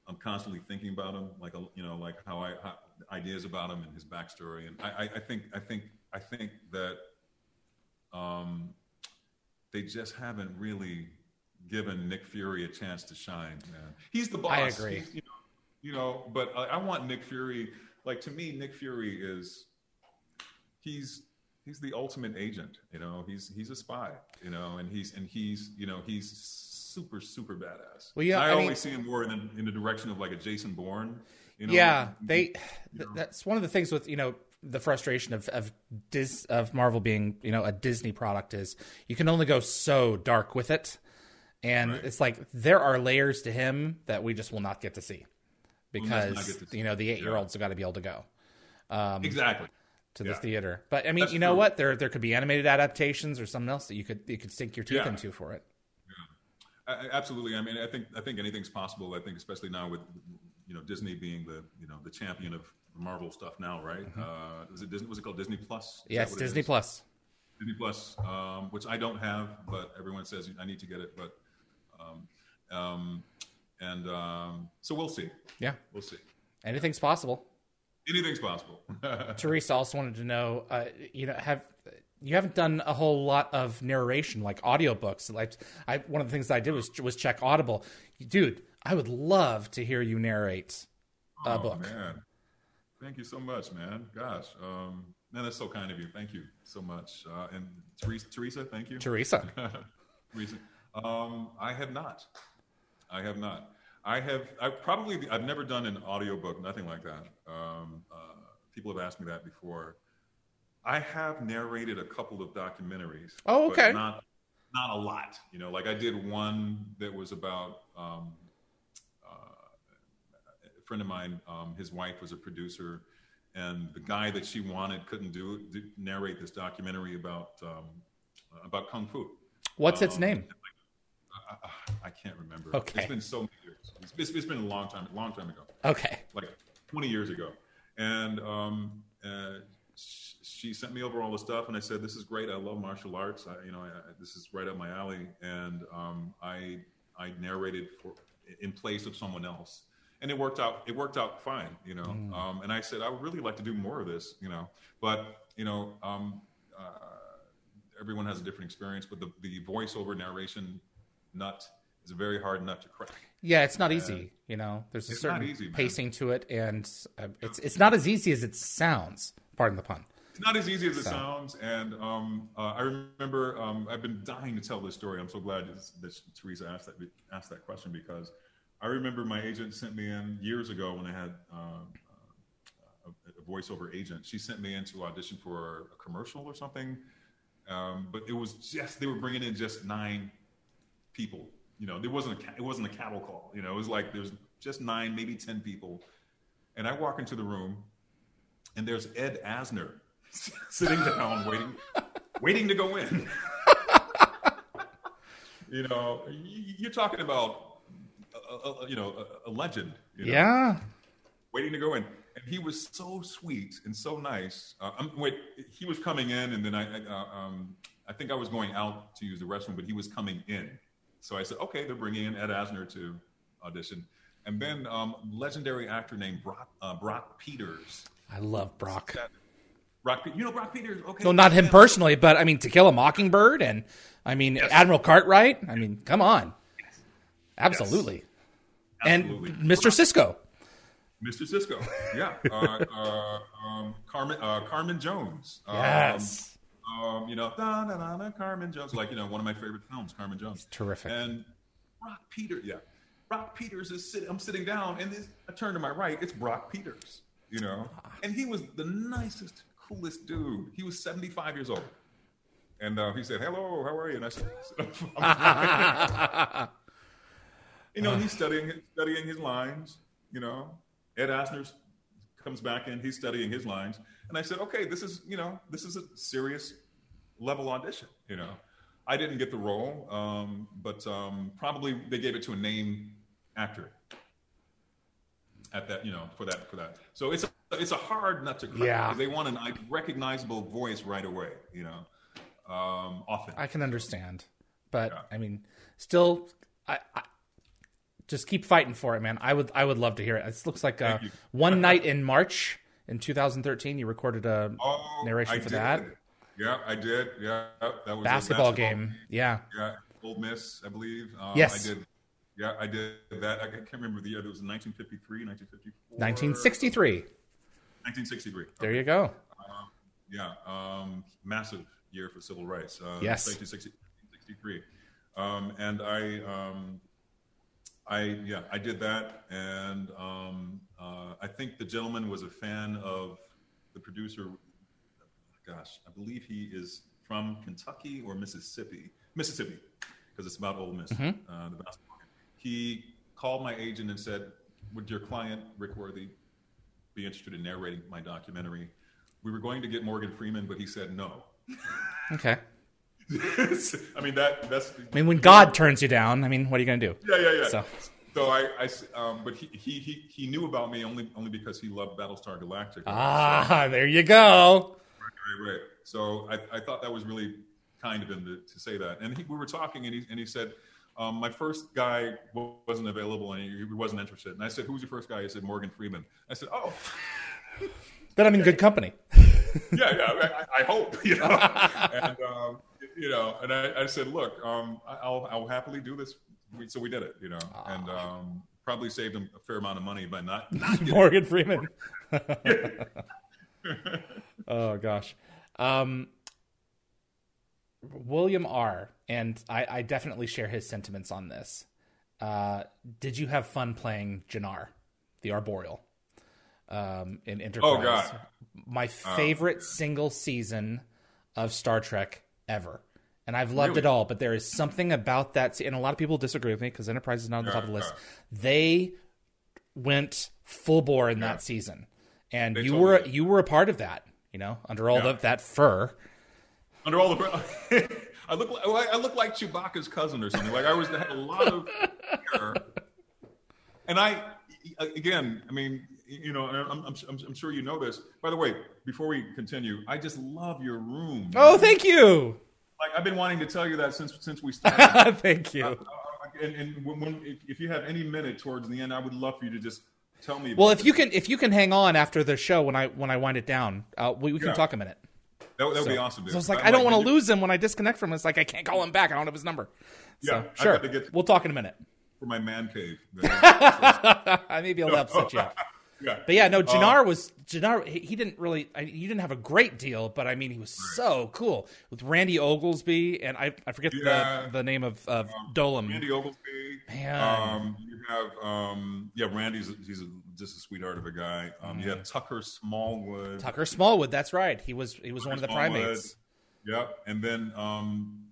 I'm constantly thinking about him, like a, you know, like how I how, ideas about him and his backstory, and I, I, I think I think I think that um, they just haven't really given Nick Fury a chance to shine. Man, he's the boss. I agree. He's, you, know, you know, but I, I want Nick Fury. Like to me, Nick Fury is he's he's the ultimate agent. You know, he's he's a spy. You know, and he's and he's you know he's super super badass. Well, yeah, I, I mean- always see him more in the, in the direction of like a Jason Bourne. You know? yeah, they. th- That's one of the things with you know the frustration of of Dis, of Marvel being you know a Disney product is you can only go so dark with it, and Right. it's like there are layers to him that we just will not get to see because to see. you know the eight year olds have got to be able to go exactly. to the Yeah. theater. But I mean, That's you know true. what? There there could be animated adaptations or something else that you could you could sink your teeth Yeah. into for it. I- I- Absolutely. I mean, I think I think anything's possible. I think especially now with you know Disney being the you know the champion of Marvel stuff now, right? Uh, is it Disney? Was it called Disney Plus? Is Yes, Disney? Plus. Disney Plus, um, which I don't have, but everyone says I need to get it. But um, um, and um, so we'll see. Yeah, We'll see. anything's possible. Anything's possible. Teresa also wanted to know, uh, you know, have you haven't done a whole lot of narration like audiobooks. Like I, one of the things that I did was was check Audible. Dude, I would love to hear you narrate a oh book. man, thank you so much, man. Gosh, um, man, that's so kind of you. Thank you so much. Uh, and Teresa, Teresa, thank you. Teresa, Reason. Um, I have not. I have not. I have. I probably. I've never done an audiobook. Nothing like that. Um, uh, people have asked me that before. I have narrated a couple of documentaries. Oh, okay. not not a lot. You know, like I did one that was about um, uh, a friend of mine. Um, his wife was a producer, and the guy that she wanted couldn't do, do narrate this documentary about um, about kung fu. what's its Um, name? I, I can't remember. Okay. It's been so many years. It's, it's, it's been a long time, long time ago, Okay, like 20 years ago. And um, uh, sh- she sent me over all the stuff, and I said, "This is great. I love martial arts. I, you know, I, this is right up my alley." And um, I I narrated for in place of someone else, and it worked out. It worked out fine, you know. Um, and I said, "I would really like to do more of this, you know." But you know, um, uh, everyone has a different experience, but the, the voiceover narration nut is a very hard nut to crack. Yeah, it's not easy. You know, there's a certain easy, pacing to it, and uh, it's it's not as easy as it sounds. Pardon the pun. It's not as easy as it sounds, and um, uh, I remember um, I've been dying to tell this story. I'm so glad that Teresa asked that asked that question because I remember my agent sent me in years ago when I had um, uh, a, a voiceover agent. She sent me in to audition for a commercial or something, um, but it was just they were bringing in just nine people. You know, there wasn't a it wasn't a cattle call. You know, it was like there's just nine, maybe ten people, and I walk into the room, and there's Ed Asner sitting down waiting waiting to go in. you know, you're talking about a, a, you know a, a legend. You know, Yeah, waiting to go in, and he was so sweet and so nice. Uh, um, wait, he was coming in, and then I I, uh, um, I think I was going out to use the restroom, but he was coming in. So I said, okay, they're bringing in Ed Asner to audition, and then um, legendary actor named Brock uh, Brock Peters. I love Brock. That- Brock, you know Brock Peters? Okay, No, not him personally, but I mean, To Kill a Mockingbird, and I mean Admiral Cartwright. I mean, come on, absolutely. Absolutely. And Mr. Sisko. Mr. Sisko, yeah, uh, uh, um, Carmen uh, Carmen Jones, um, Yes, um, you know, da, da, da, da, Carmen Jones, like you know, one of my favorite films, Carmen Jones. terrific. And Brock Peters, yeah, Brock Peters is sitting. I'm sitting down, and this, I turn to my right. It's Brock Peters, you know, and he was the nicest, coolest dude. He was 75 years old, and uh, he said, "Hello, how are you?" And I said, "I'm you know, he's studying studying his lines. You know, Ed Asner comes back in. He's studying his lines, and I said, "Okay, this is you know, this is a serious level audition." You know, I didn't get the role, um, but um, probably they gave it to a name actor at that. You know, for that for that. So it's a, it's a hard nut to crack. Yeah. They want a recognizable voice right away. You know, um, often. I can understand, but I mean, still, I, I just keep fighting for it, man. I would, I would love to hear it. This looks like uh, one night in March in 2013, you recorded a Oh, narration I for did. that Yeah, I did. Yeah, that was a basketball game. Yeah, Yeah, Ole Miss, I believe. Um, Yes. I did. Yeah, I did that. I can't remember the year. It was 1953, 1954. 1963. 1963. There you go. Yeah, um, massive year for civil rights. Uh, Yes. 1963. Um, and I, um, I, yeah, I did that. And um, uh, I think the gentleman was a fan of the producer. Gosh, I believe he is from Kentucky or Mississippi. Mississippi, because it's about Ole Miss, uh, the basketball game. He called my agent and said, "Would your client Rick Worthy be interested in narrating my documentary?" We were going to get Morgan Freeman, but he said no. Okay. I mean that that's I mean, when God turns you down, I mean, what are you going to do? yeah yeah yeah. So- So, I, I um, but he, he he he knew about me only only because he loved Battlestar Galactica. Ah, there you go. Right, right. So I, I thought that was really kind of him to, to say that. And he, we were talking, and he, and he said, um, My first guy wasn't available and he, he wasn't interested. And I said, Who's your first guy? He said, Morgan Freeman. I said, Oh, Then I'm in good company. yeah, yeah, I, I hope, you know. and, um, you know, and I, I said, Look, um, I'll, I'll happily do this. We, so we did it, you know, and um, probably saved him a fair amount of money by not, not Morgan Freeman. oh gosh. Um, William R. and I, I definitely share his sentiments on this. Uh, did you have fun playing Jannar, the Arboreal, um, in Enterprise? Oh, God. My favorite single season of Star Trek ever. And I've loved Really? it all, but there is something about that, and a lot of people disagree with me because Enterprise is not on the top of the list. They went full bore in that season, and They you were did. you were a part of that. You know, under all Yeah. of that fur. under all the I look like I look like Chewbacca's cousin or something. Like I was had a lot of hair, and I again, I mean, you know, I'm, I'm, I'm sure you know this. By the way, before we continue, I just love your room. Oh, thank you, like I've been wanting to tell you that since since we started. thank you. Uh, and and when, if, if you have any minute towards the end, I would love for you to just tell me. Well, if you can if you can hang on after the show when I when I wind it down, uh, we, we can talk a minute. That, that would so, be awesome. Dude. So it's like I'm I don't like, want to lose him when I disconnect from him. It's like I can't call him back. I don't have his number. Yeah, so, sure. we'll talk in a minute. For my man cave. I may be able to upset you. Yeah. But yeah, no, Jannar uh, was Jannar. He, he, didn't really. I, he didn't have a great deal, but I mean, he was right. so cool with Randy Oglesby, and I I forget yeah. the, the name of of um, Dolim. Randy Oglesby. Man, um, you have um, yeah, Randy's he's a, just a sweetheart of a guy. Um, mm. You have mm. Tucker Smallwood. Tucker Smallwood, that's right. He was he was Tucker one of the Smallwood. primates. Yep, and then um,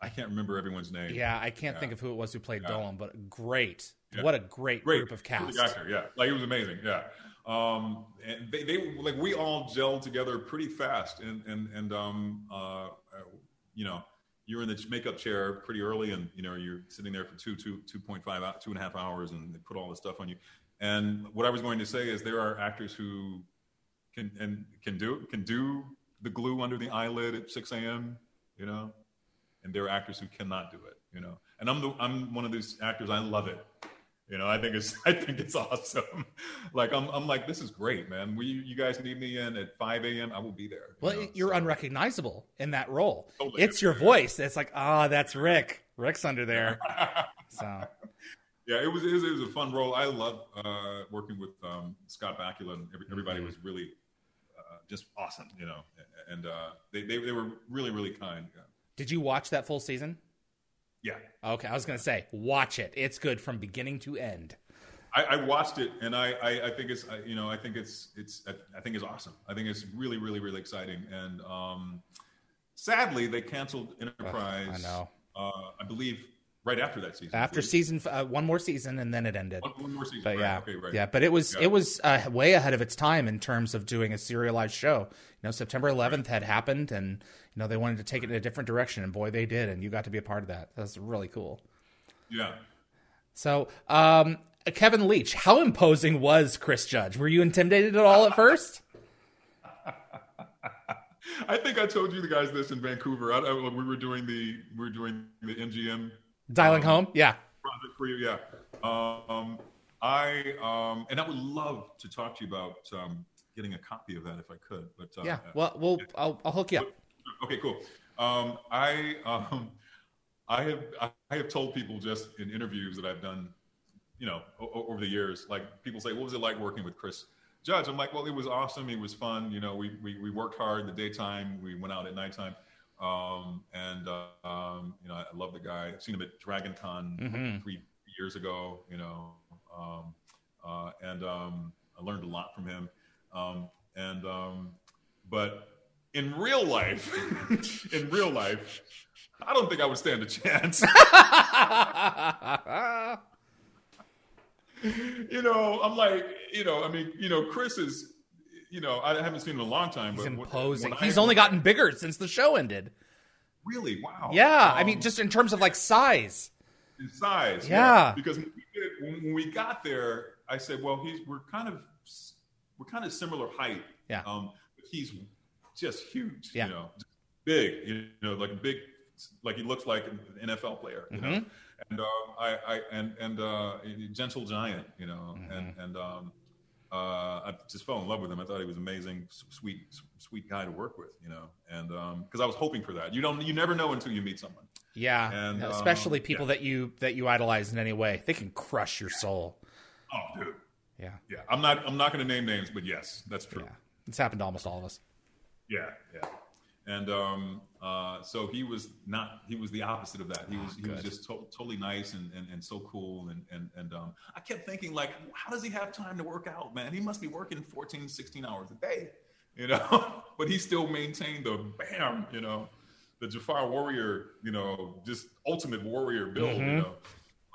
I can't remember everyone's name. Yeah, I can't yeah. think of who it was who played yeah. Dolan, but great. Yeah. What a great, great, group of cast. Actor, yeah, like it was amazing. Yeah, um, and they, they like we all gelled together pretty fast, and and and um, uh, you know, you're in the makeup chair pretty early, and you know you're sitting there for two two two point five two and a half hours, and they put all this stuff on you. And what I was going to say is there are actors who can and can do can do the glue under the eyelid at 6 a.m. You know, and there are actors who cannot do it. You know, and I'm the I'm one of these actors. I love it. You know, I think it's I think it's awesome. like I'm I'm like this is great, man. We you guys need me in at 5 a.m. I will be there. Well, you know? you're so, unrecognizable in that role. Totally it's your voice. It's like ah, oh, that's Rick. Rick's under there. so. Yeah, it was, it was, it was a fun role. I love uh, working with um, Scott Bakula, and every, everybody mm-hmm. was really uh, just awesome, you know. And uh, they, they they were really really kind. Yeah. Did you watch that full season? Yeah. Okay, I was gonna say, watch it. It's good from beginning to end. I, I watched it, and I, I, I, think it's, you know, I think it's, it's, I think it's awesome. I think it's really, really, really exciting. And um, sadly, they canceled Enterprise. I know. Uh, I believe right after that season. After please. season, uh, one more season, and then it ended. One, one more season, but right. yeah, okay, right. yeah. But it was yeah. it was uh, way ahead of its time in terms of doing a serialized show. You know, September 11th right. had happened, and you know they wanted to take it in a different direction, and boy, they did, and you got to be a part of that. That's really cool. Yeah. So, um, Kevin Leach, how imposing was Chris Judge? Were you intimidated at all at first? I think I told you the guys this in Vancouver. I, I, we were doing the we were doing the MGM Dialing um, home, yeah. Project for you, yeah. Um, I um, and I would love to talk to you about um, getting a copy of that if I could. But uh, yeah, well, we'll I'll, I'll hook you up. Okay, cool. Um, I um, I have I have told people just in interviews that I've done, you know, o- over the years. Like people say, "What was it like working with Chris Judge?" I'm like, "Well, it was awesome. It was fun. You know, we we, we worked hard in the daytime. We went out at nighttime." Um, and uh, um, you know, I love the guy. I've seen him at Dragon Con mm-hmm. three years ago. You know, um, uh, and um, I learned a lot from him. Um, and um, but in real life, in real life, I don't think I would stand a chance. you know, I'm like, you know, I mean, you know, Chris is you know, I haven't seen him in a long time. He's imposing. He's only gotten bigger since the show ended. Really? Wow. Yeah, um, I mean, just in terms of like size. In size. Yeah. yeah. Because when we, did, when we, got there, I said, well, he's we're kind of we're kind of similar height. Yeah. Um, but he's just huge. Yeah. You know, big. You know, like a big, like he looks like an NFL player. You mm-hmm. know, and um, I, I and and uh, gentle giant. You know, mm-hmm. and and um, uh, I just fell in love with him. I thought he was amazing, sweet, sweet guy to work with, you know. And because um, I was hoping for that, you don't, you never know until you meet someone. Yeah, and especially um, people yeah. that you that you idolize in any way, they can crush your soul. Oh, dude. Yeah, yeah. I'm not, I'm not going to name names, but yes, that's true. Yeah. It's happened to almost all of us. Yeah, yeah and um, uh, so he was not he was the opposite of that. He was oh, he was just to- totally nice and, and, and so cool and and, and um, i kept thinking like how does he have time to work out man? He must be working 14 16 hours a day you know? But he still maintained the bam you know the Jaffa warrior you know just ultimate warrior build mm-hmm. you know?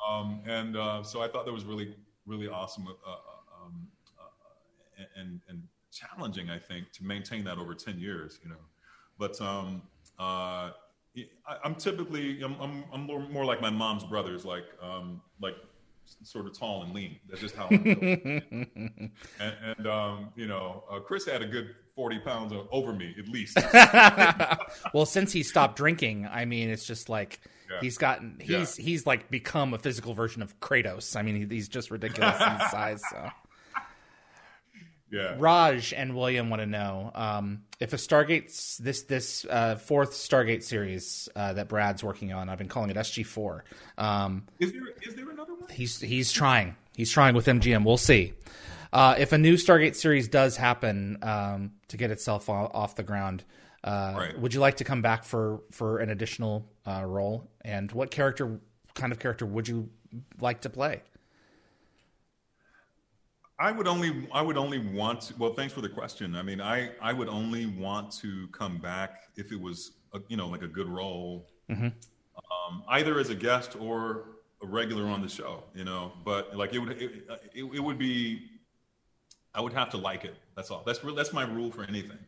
Um, and uh, so i thought that was really really awesome uh, uh um, uh, and and challenging i think to maintain that over 10 years you know? But um, uh, I, am typically I'm, I'm, I'm more, more, like my mom's brothers, like um, like sort of tall and lean. That's just how I'm and, and um, you know, uh, Chris had a good 40 pounds over me at least. well, since he stopped drinking, I mean, it's just like yeah. he's gotten he's yeah. he's like become a physical version of Kratos. I mean, he, he's just ridiculous in size. So Yeah. Raj and William want to know um, if a Stargate this this uh, fourth Stargate series uh, that Brad's working on. I've been calling it SG four. Um, is there is there another one? He's he's trying. He's trying with MGM. We'll see. Uh, if a new Stargate series does happen um, to get itself off the ground, uh, right. would you like to come back for for an additional uh, role? And what character, kind of character, would you like to play? I would only I would only want to, well thanks for the question. I mean I I would only want to come back if it was a, you know like a good role mm-hmm. um, either as a guest or a regular on the show, you know, but like it would it, it, it would be I would have to like it. That's all. That's that's my rule for anything.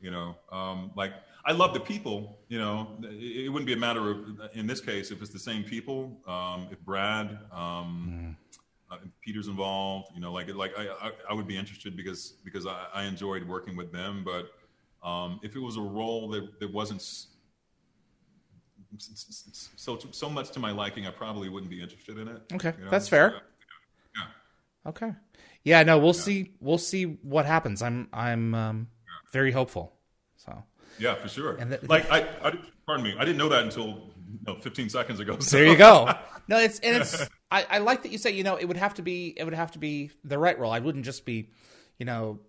You know, um, like I love the people. You know, it, it, wouldn't be a matter of in this case if it's the same people. Um, if Brad, um, mm uh, Peter's involved. You know, like like I, I, I would be interested because because I, I enjoyed working with them. But um, if it was a role that that wasn't so so much to my liking, I probably wouldn't be interested in it. Okay, you know? that's fair. Yeah. yeah. Okay. Yeah. No, we'll yeah. see. We'll see what happens. I'm I'm um, very hopeful. So. Yeah, for sure. And the, like I, I, pardon me, I didn't know that until you know, 15 seconds ago. So. There you go. No, it's and it's I, I like that you say you know it would have to be it would have to be the right role. I wouldn't just be, you know,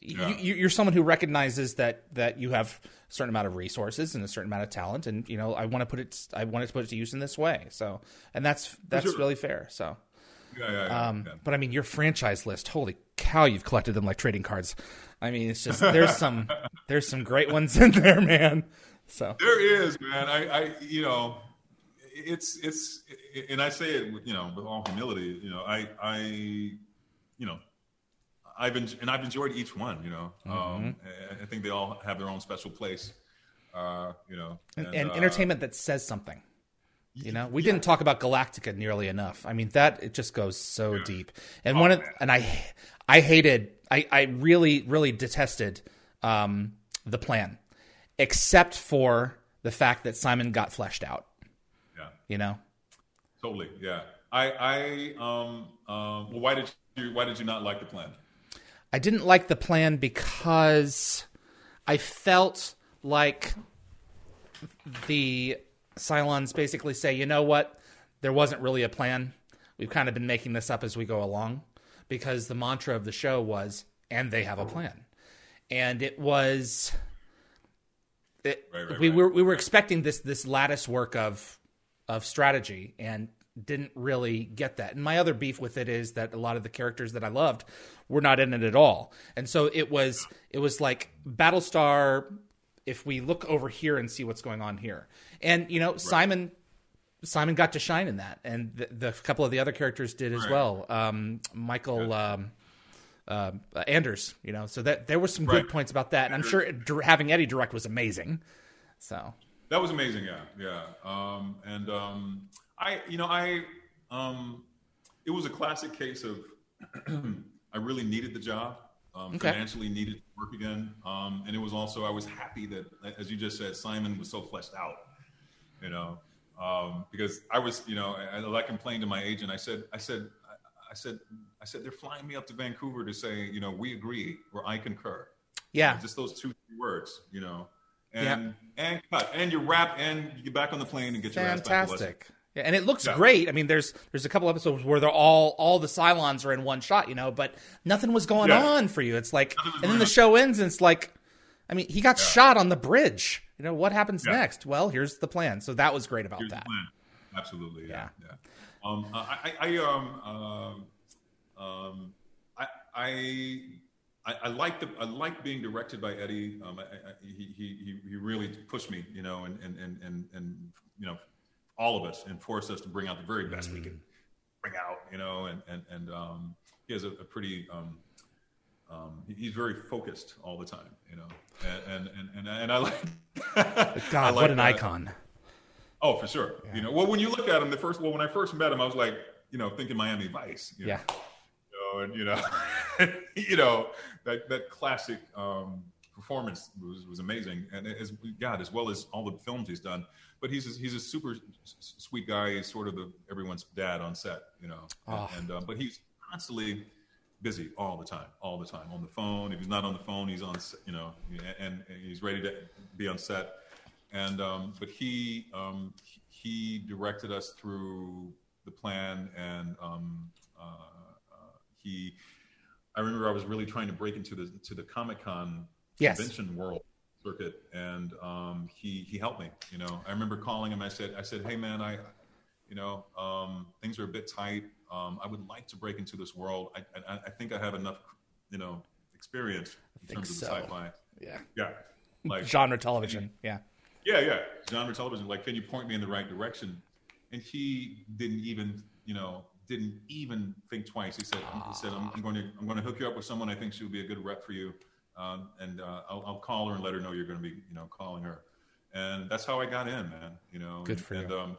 yeah. you, you're someone who recognizes that that you have a certain amount of resources and a certain amount of talent, and you know I want to put it I wanted to put it to use in this way. So and that's that's sure. really fair. So. Yeah, yeah, yeah, um, But I mean, your franchise list, holy cow, you've collected them like trading cards. I mean, it's just there's some there's some great ones in there, man. So there is, man. I, I, you know, it's it's, and I say it, with, you know, with all humility. You know, I, I, you know, I've been, and I've enjoyed each one. You know, mm-hmm. um, I think they all have their own special place. Uh, you know, and, and, and uh, entertainment that says something. You know, we yeah. didn't talk about Galactica nearly enough. I mean, that it just goes so yeah. deep. And oh, one of, and I, I hated, I, I really, really detested um, the plan except for the fact that Simon got fleshed out. Yeah. You know? Totally. Yeah. I, I, um, um, well, why did you, why did you not like the plan? I didn't like the plan because I felt like the Cylons basically say, you know what? There wasn't really a plan. We've kind of been making this up as we go along because the mantra of the show was, and they have a plan. And it was it, right, right, we right. were we were expecting this this lattice work of of strategy and didn't really get that. And my other beef with it is that a lot of the characters that I loved were not in it at all. And so it was it was like Battlestar if we look over here and see what's going on here. And you know, Simon Simon got to shine in that, and the, the couple of the other characters did as well. Um, Michael um, uh, Anders, you know, so that there were some right. good points about that, and I'm sure having Eddie direct was amazing. So that was amazing, yeah, yeah. Um, and um, I, you know, I, um, it was a classic case of I really needed the job, um, okay. financially needed to work again, um, and it was also I was happy that, as you just said, Simon was so fleshed out, you know, um, because I was, you know, I, I complained to my agent. I said, I said, I said, I said they're flying me up to Vancouver to say, you know, we agree or I concur. Yeah, you know, just those two words, you know, and yeah. and cut and you wrap and you get back on the plane and get your ass back. Fantastic. Yeah, and it looks yeah. great. I mean, there's there's a couple episodes where they're all all the Cylons are in one shot, you know, but nothing was going yeah. on for you. It's like, and then the show ends, and it's like, I mean, he got shot on the bridge. You know, what happens next? Well, here's the plan. So that was great about here's that. Absolutely, yeah, yeah. Um, I, I, um, um, um, I, I, I, like the, I like being directed by Eddie. Um, I, I, he, he, he really pushed me, you know, and, and, and, and, and, you know, all of us and forced us to bring out the very best mm-hmm. we can bring out, you know, and, and, and, um, he has a, a pretty, um, um, he's very focused all the time, you know, and, and, and, and I like, God, I like what an that. icon. Oh, for sure. Yeah. You know, well, when you look at him, the first, well, when I first met him, I was like, you know, thinking Miami Vice. You know? Yeah. You know, and you know, you know that that classic um, performance was, was amazing, and as God, as well as all the films he's done. But he's a, he's a super sweet guy. He's sort of the everyone's dad on set, you know. Oh. And, uh, but he's constantly busy all the time, all the time on the phone. If he's not on the phone, he's on, you know, and, and he's ready to be on set. And um, but he um, he directed us through the plan, and um, uh, uh, he. I remember I was really trying to break into the to the Comic Con yes. convention world circuit, and um, he he helped me. You know, I remember calling him. I said, I said, hey man, I, you know, um, things are a bit tight. Um, I would like to break into this world. I, I, I think I have enough, you know, experience in terms of so. sci-fi. Yeah, yeah, like genre television. Yeah, yeah, yeah, genre television. Like, can you point me in the right direction? And he didn't even, you know, didn't even think twice. He said, he said, I'm, I'm, going to, I'm going to hook you up with someone I think she'll be a good rep for you. Um, and uh, I'll, I'll, call her and let her know you're going to be, you know, calling her. And that's how I got in, man. You know, good for and, you. Um,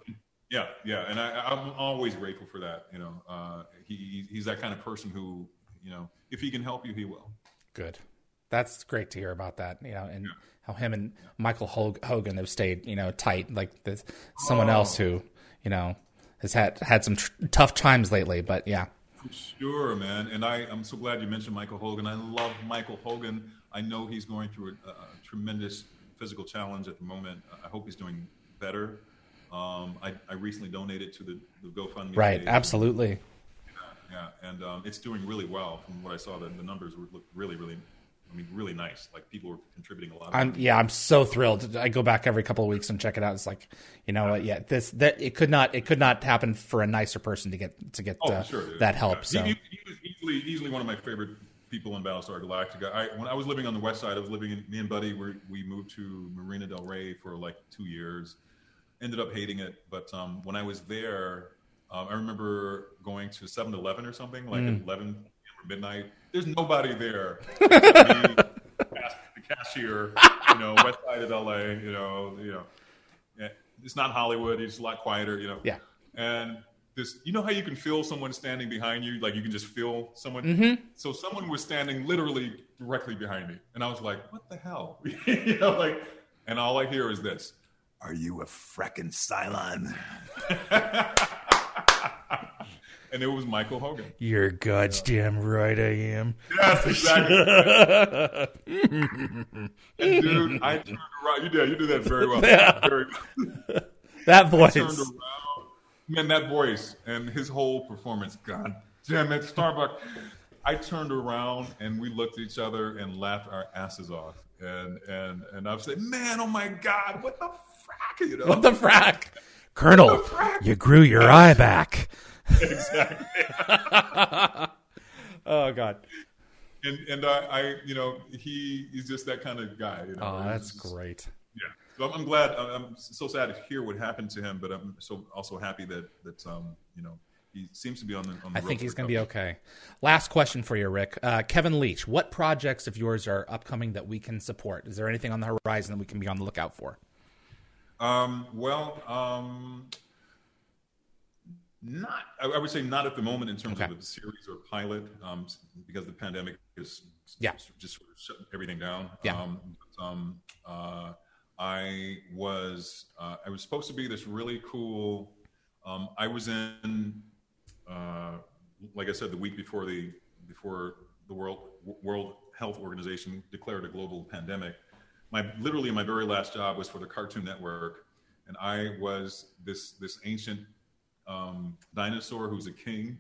yeah, yeah, and I, am always grateful for that. You know, uh, he, he's that kind of person who, you know, if he can help you, he will. Good. That's great to hear about that. You know, and yeah. how him and Michael Hogan have stayed, you know, tight. Like this, someone oh. else who, you know, has had had some tr- tough times lately. But yeah, sure, man. And I, I'm so glad you mentioned Michael Hogan. I love Michael Hogan. I know he's going through a, a tremendous physical challenge at the moment. I hope he's doing better. Um, I, I, recently donated to the, the GoFundMe. Right, page. absolutely. Yeah, yeah. and um, it's doing really well. From what I saw, the, the numbers look really, really I mean, really nice. Like people were contributing a lot. I'm yeah, I'm so thrilled. I go back every couple of weeks and check it out. It's like, you know, yeah, yeah this that it could not it could not happen for a nicer person to get to get oh, uh, sure, that help. Yeah. So he, he, was easily easily one of my favorite people in Battlestar Galactica. I when I was living on the west side, I was living in me and Buddy. We we moved to Marina Del Rey for like two years. Ended up hating it, but um, when I was there, um, I remember going to 7-Eleven or something like mm. at 11 midnight there's nobody there. me, the cashier, you know, west side of LA, you know, you know, it's not Hollywood. It's a lot quieter, you know. Yeah. And this, you know how you can feel someone standing behind you, like you can just feel someone. Mm-hmm. So someone was standing literally directly behind me, and I was like, "What the hell?" you know, like, and all I hear is this: "Are you a fracking Cylon?" And it was Michael Hogan. You're God's yeah. damn right I am. Yes, exactly. and dude, I turned around. You did. You did that very well. Yeah. Very well. that voice. I turned around. Man, that voice and his whole performance. God damn it, Starbuck. I turned around and we looked at each other and laughed our asses off. And and and I've said, man, oh my God, what the frack? You know? What the frack? Colonel, the frack? you grew your eye back. exactly. oh God. And and I, I, you know, he he's just that kind of guy. You know, oh, that's just, great. Yeah. So I'm, I'm, glad. I'm so sad to hear what happened to him, but I'm so also happy that that um you know he seems to be on the. On the I think he's going to be okay. Last question for you, Rick. Uh, Kevin Leach, what projects of yours are upcoming that we can support? Is there anything on the horizon that we can be on the lookout for? Um, well, um, not, I would say not at the moment in terms okay. of a series or pilot, um, because the pandemic is yeah. just sort of shutting everything down. Yeah. Um, but, um, uh, I was uh, I was supposed to be this really cool. Um, I was in, uh, like I said, the week before the before the World World Health Organization declared a global pandemic. My literally my very last job was for the Cartoon Network, and I was this this ancient um, dinosaur who's a king,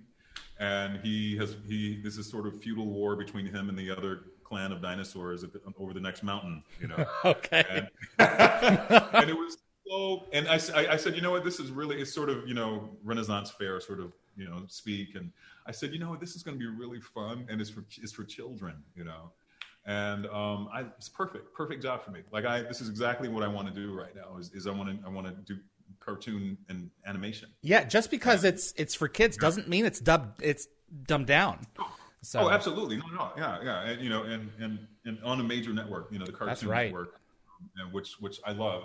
and he has he this is sort of feudal war between him and the other clan of dinosaurs the, over the next mountain. You know. okay. And, and, it was so, and I, I, I said, you know what, this is really it's sort of you know Renaissance fair sort of you know speak, and I said, you know what, this is going to be really fun, and it's for it's for children, you know and um, I, it's perfect, perfect job for me. Like I, this is exactly what I want to do right now. Is, is I want to, I want to do cartoon and animation. Yeah, just because uh, it's it's for kids doesn't mean it's dubbed it's dumbed down. So. Oh, absolutely. No, no, yeah, yeah, and you know, and and and on a major network, you know, the Cartoon right. Network, and which which I love.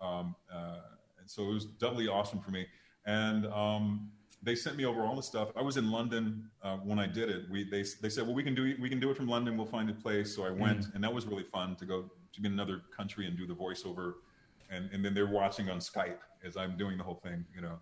Um, uh, and so it was doubly awesome for me. And um, they sent me over all the stuff. I was in London uh, when I did it. We they they said, well, we can do we can do it from London. We'll find a place. So I went, mm. and that was really fun to go to be in another country and do the voiceover and and then they're watching on Skype as I'm doing the whole thing, you know.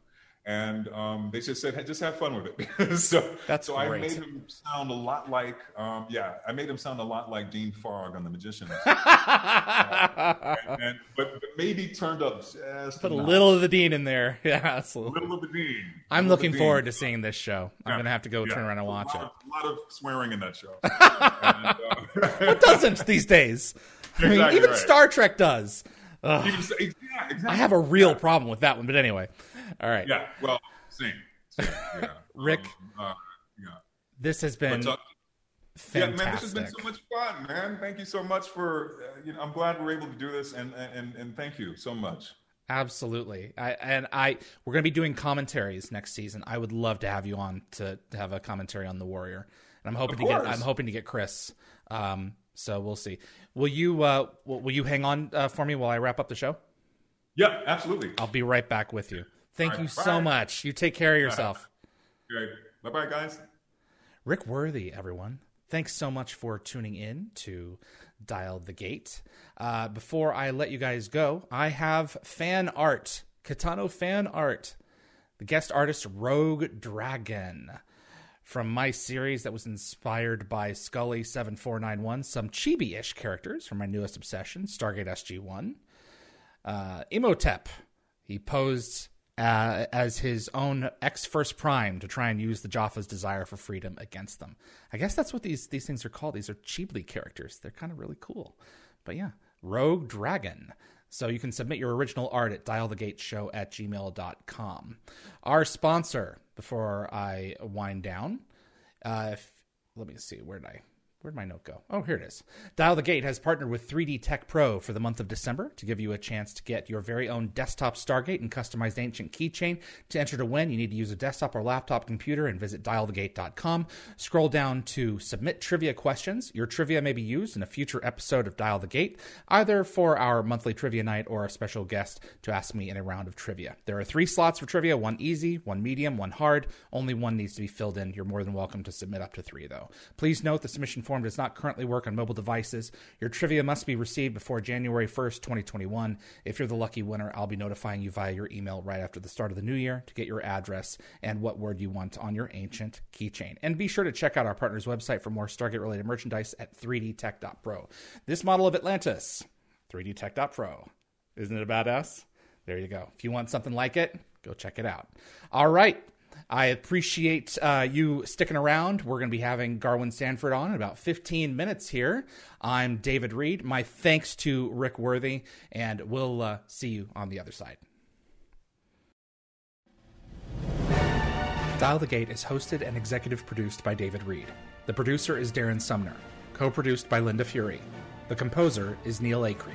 and um, they just said, hey, just have fun with it. so That's so great. I made him sound a lot like, um, yeah, I made him sound a lot like Dean Fogg on The Magician. and, and- but, but maybe turned up just Put a notch. little of the Dean in there. Yeah, a little of the Dean. I'm Little looking forward Dean. to seeing this show. I'm Yeah. gonna have to go Yeah. turn around and watch lot it. Of, a lot of swearing in that show. and, uh, What doesn't these days? I mean, even right. Star Trek does. Yeah, exactly. I have a real problem with that one, but anyway. All right. Yeah, well, same. same yeah. Rick. Um, uh, yeah. This has been But, uh, Yeah, man, this has been so much fun, man. Thank you so much for, uh, you know, I'm glad we're able to do this, and and and thank you so much. Absolutely. I and I we're going to be doing commentaries next season. I would love to have you on to, to have a commentary on the Warrior. And I'm hoping to get. I'm hoping to get Chris. Um so we'll see. Will you uh will, you hang on uh, for me while I wrap up the show? Yeah, absolutely. I'll be right back with you. Thank All you right, so much. You take care of yourself. Okay. Bye, bye, guys. Rick Worthy, everyone. Thanks so much for tuning in to Dial the Gate. Uh, before I let you guys go, I have fan art, K'tano fan art. The guest artist Rogue Dragon from my series that was inspired by Scully 7491, some chibi ish characters from my newest obsession, Stargate SG 1 uh, Imhotep. He posed uh, as his own ex First Prime to try and use the Jaffa's desire for freedom against them. I guess that's what these these things are called. These are Chibli characters. They're kind of really cool. But yeah, Rogue Dragon. So you can submit your original art at dialthegateshow at gmail.com. Our sponsor, before I wind down, uh, if, let me see, where did I Where'd my note go? Oh, here it is. Dial the Gate has partnered with 3D Tech Pro for the month of December to give you a chance to get your very own desktop Stargate and customized ancient keychain. To enter to win, you need to use a desktop or laptop computer and visit dialthegate.com. Scroll down to submit trivia questions. Your trivia may be used in a future episode of Dial the Gate, either for our monthly trivia night or a special guest to ask me in a round of trivia. There are three slots for trivia one easy, one medium, one hard. Only one needs to be filled in. You're more than welcome to submit up to three, though. Please note the submission form does not currently work on mobile devices. Your trivia must be received before January 1st, 2021. If you're the lucky winner, I'll be notifying you via your email right after the start of the new year to get your address and what word you want on your ancient keychain. And be sure to check out our partner's website for more Stargate related merchandise at 3dtech.pro. This model of Atlantis, 3dtech.pro. Isn't it a badass? There you go. If you want something like it, go check it out. All right. I appreciate uh, you sticking around. We're going to be having Garwin Sanford on in about 15 minutes here. I'm David Read. My thanks to Rick Worthy, and we'll uh, see you on the other side. Dial the Gate is hosted and executive produced by David Read. The producer is Darren Sumner, co produced by Linda Fury. The composer is Neil Acree.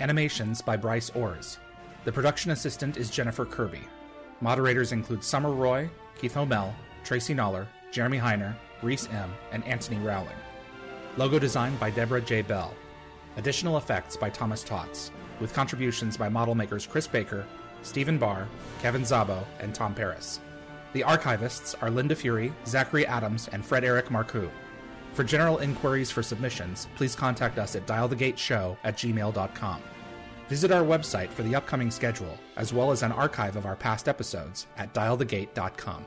Animations by Bryce Orrs. The production assistant is Jennifer Kirby. Moderators include Summer Roy, Keith Homel, Tracy Noller, Jeremy Heiner, Reese M., and Anthony Rowling. Logo design by Deborah J. Bell. Additional effects by Thomas Tots, with contributions by model makers Chris Baker, Stephen Barr, Kevin Zabo, and Tom Paris. The archivists are Linda Fury, Zachary Adams, and Fred Eric Marcoux. For general inquiries for submissions, please contact us at dialthegateshow at gmail.com. Visit our website for the upcoming schedule, as well as an archive of our past episodes at dialthegate.com.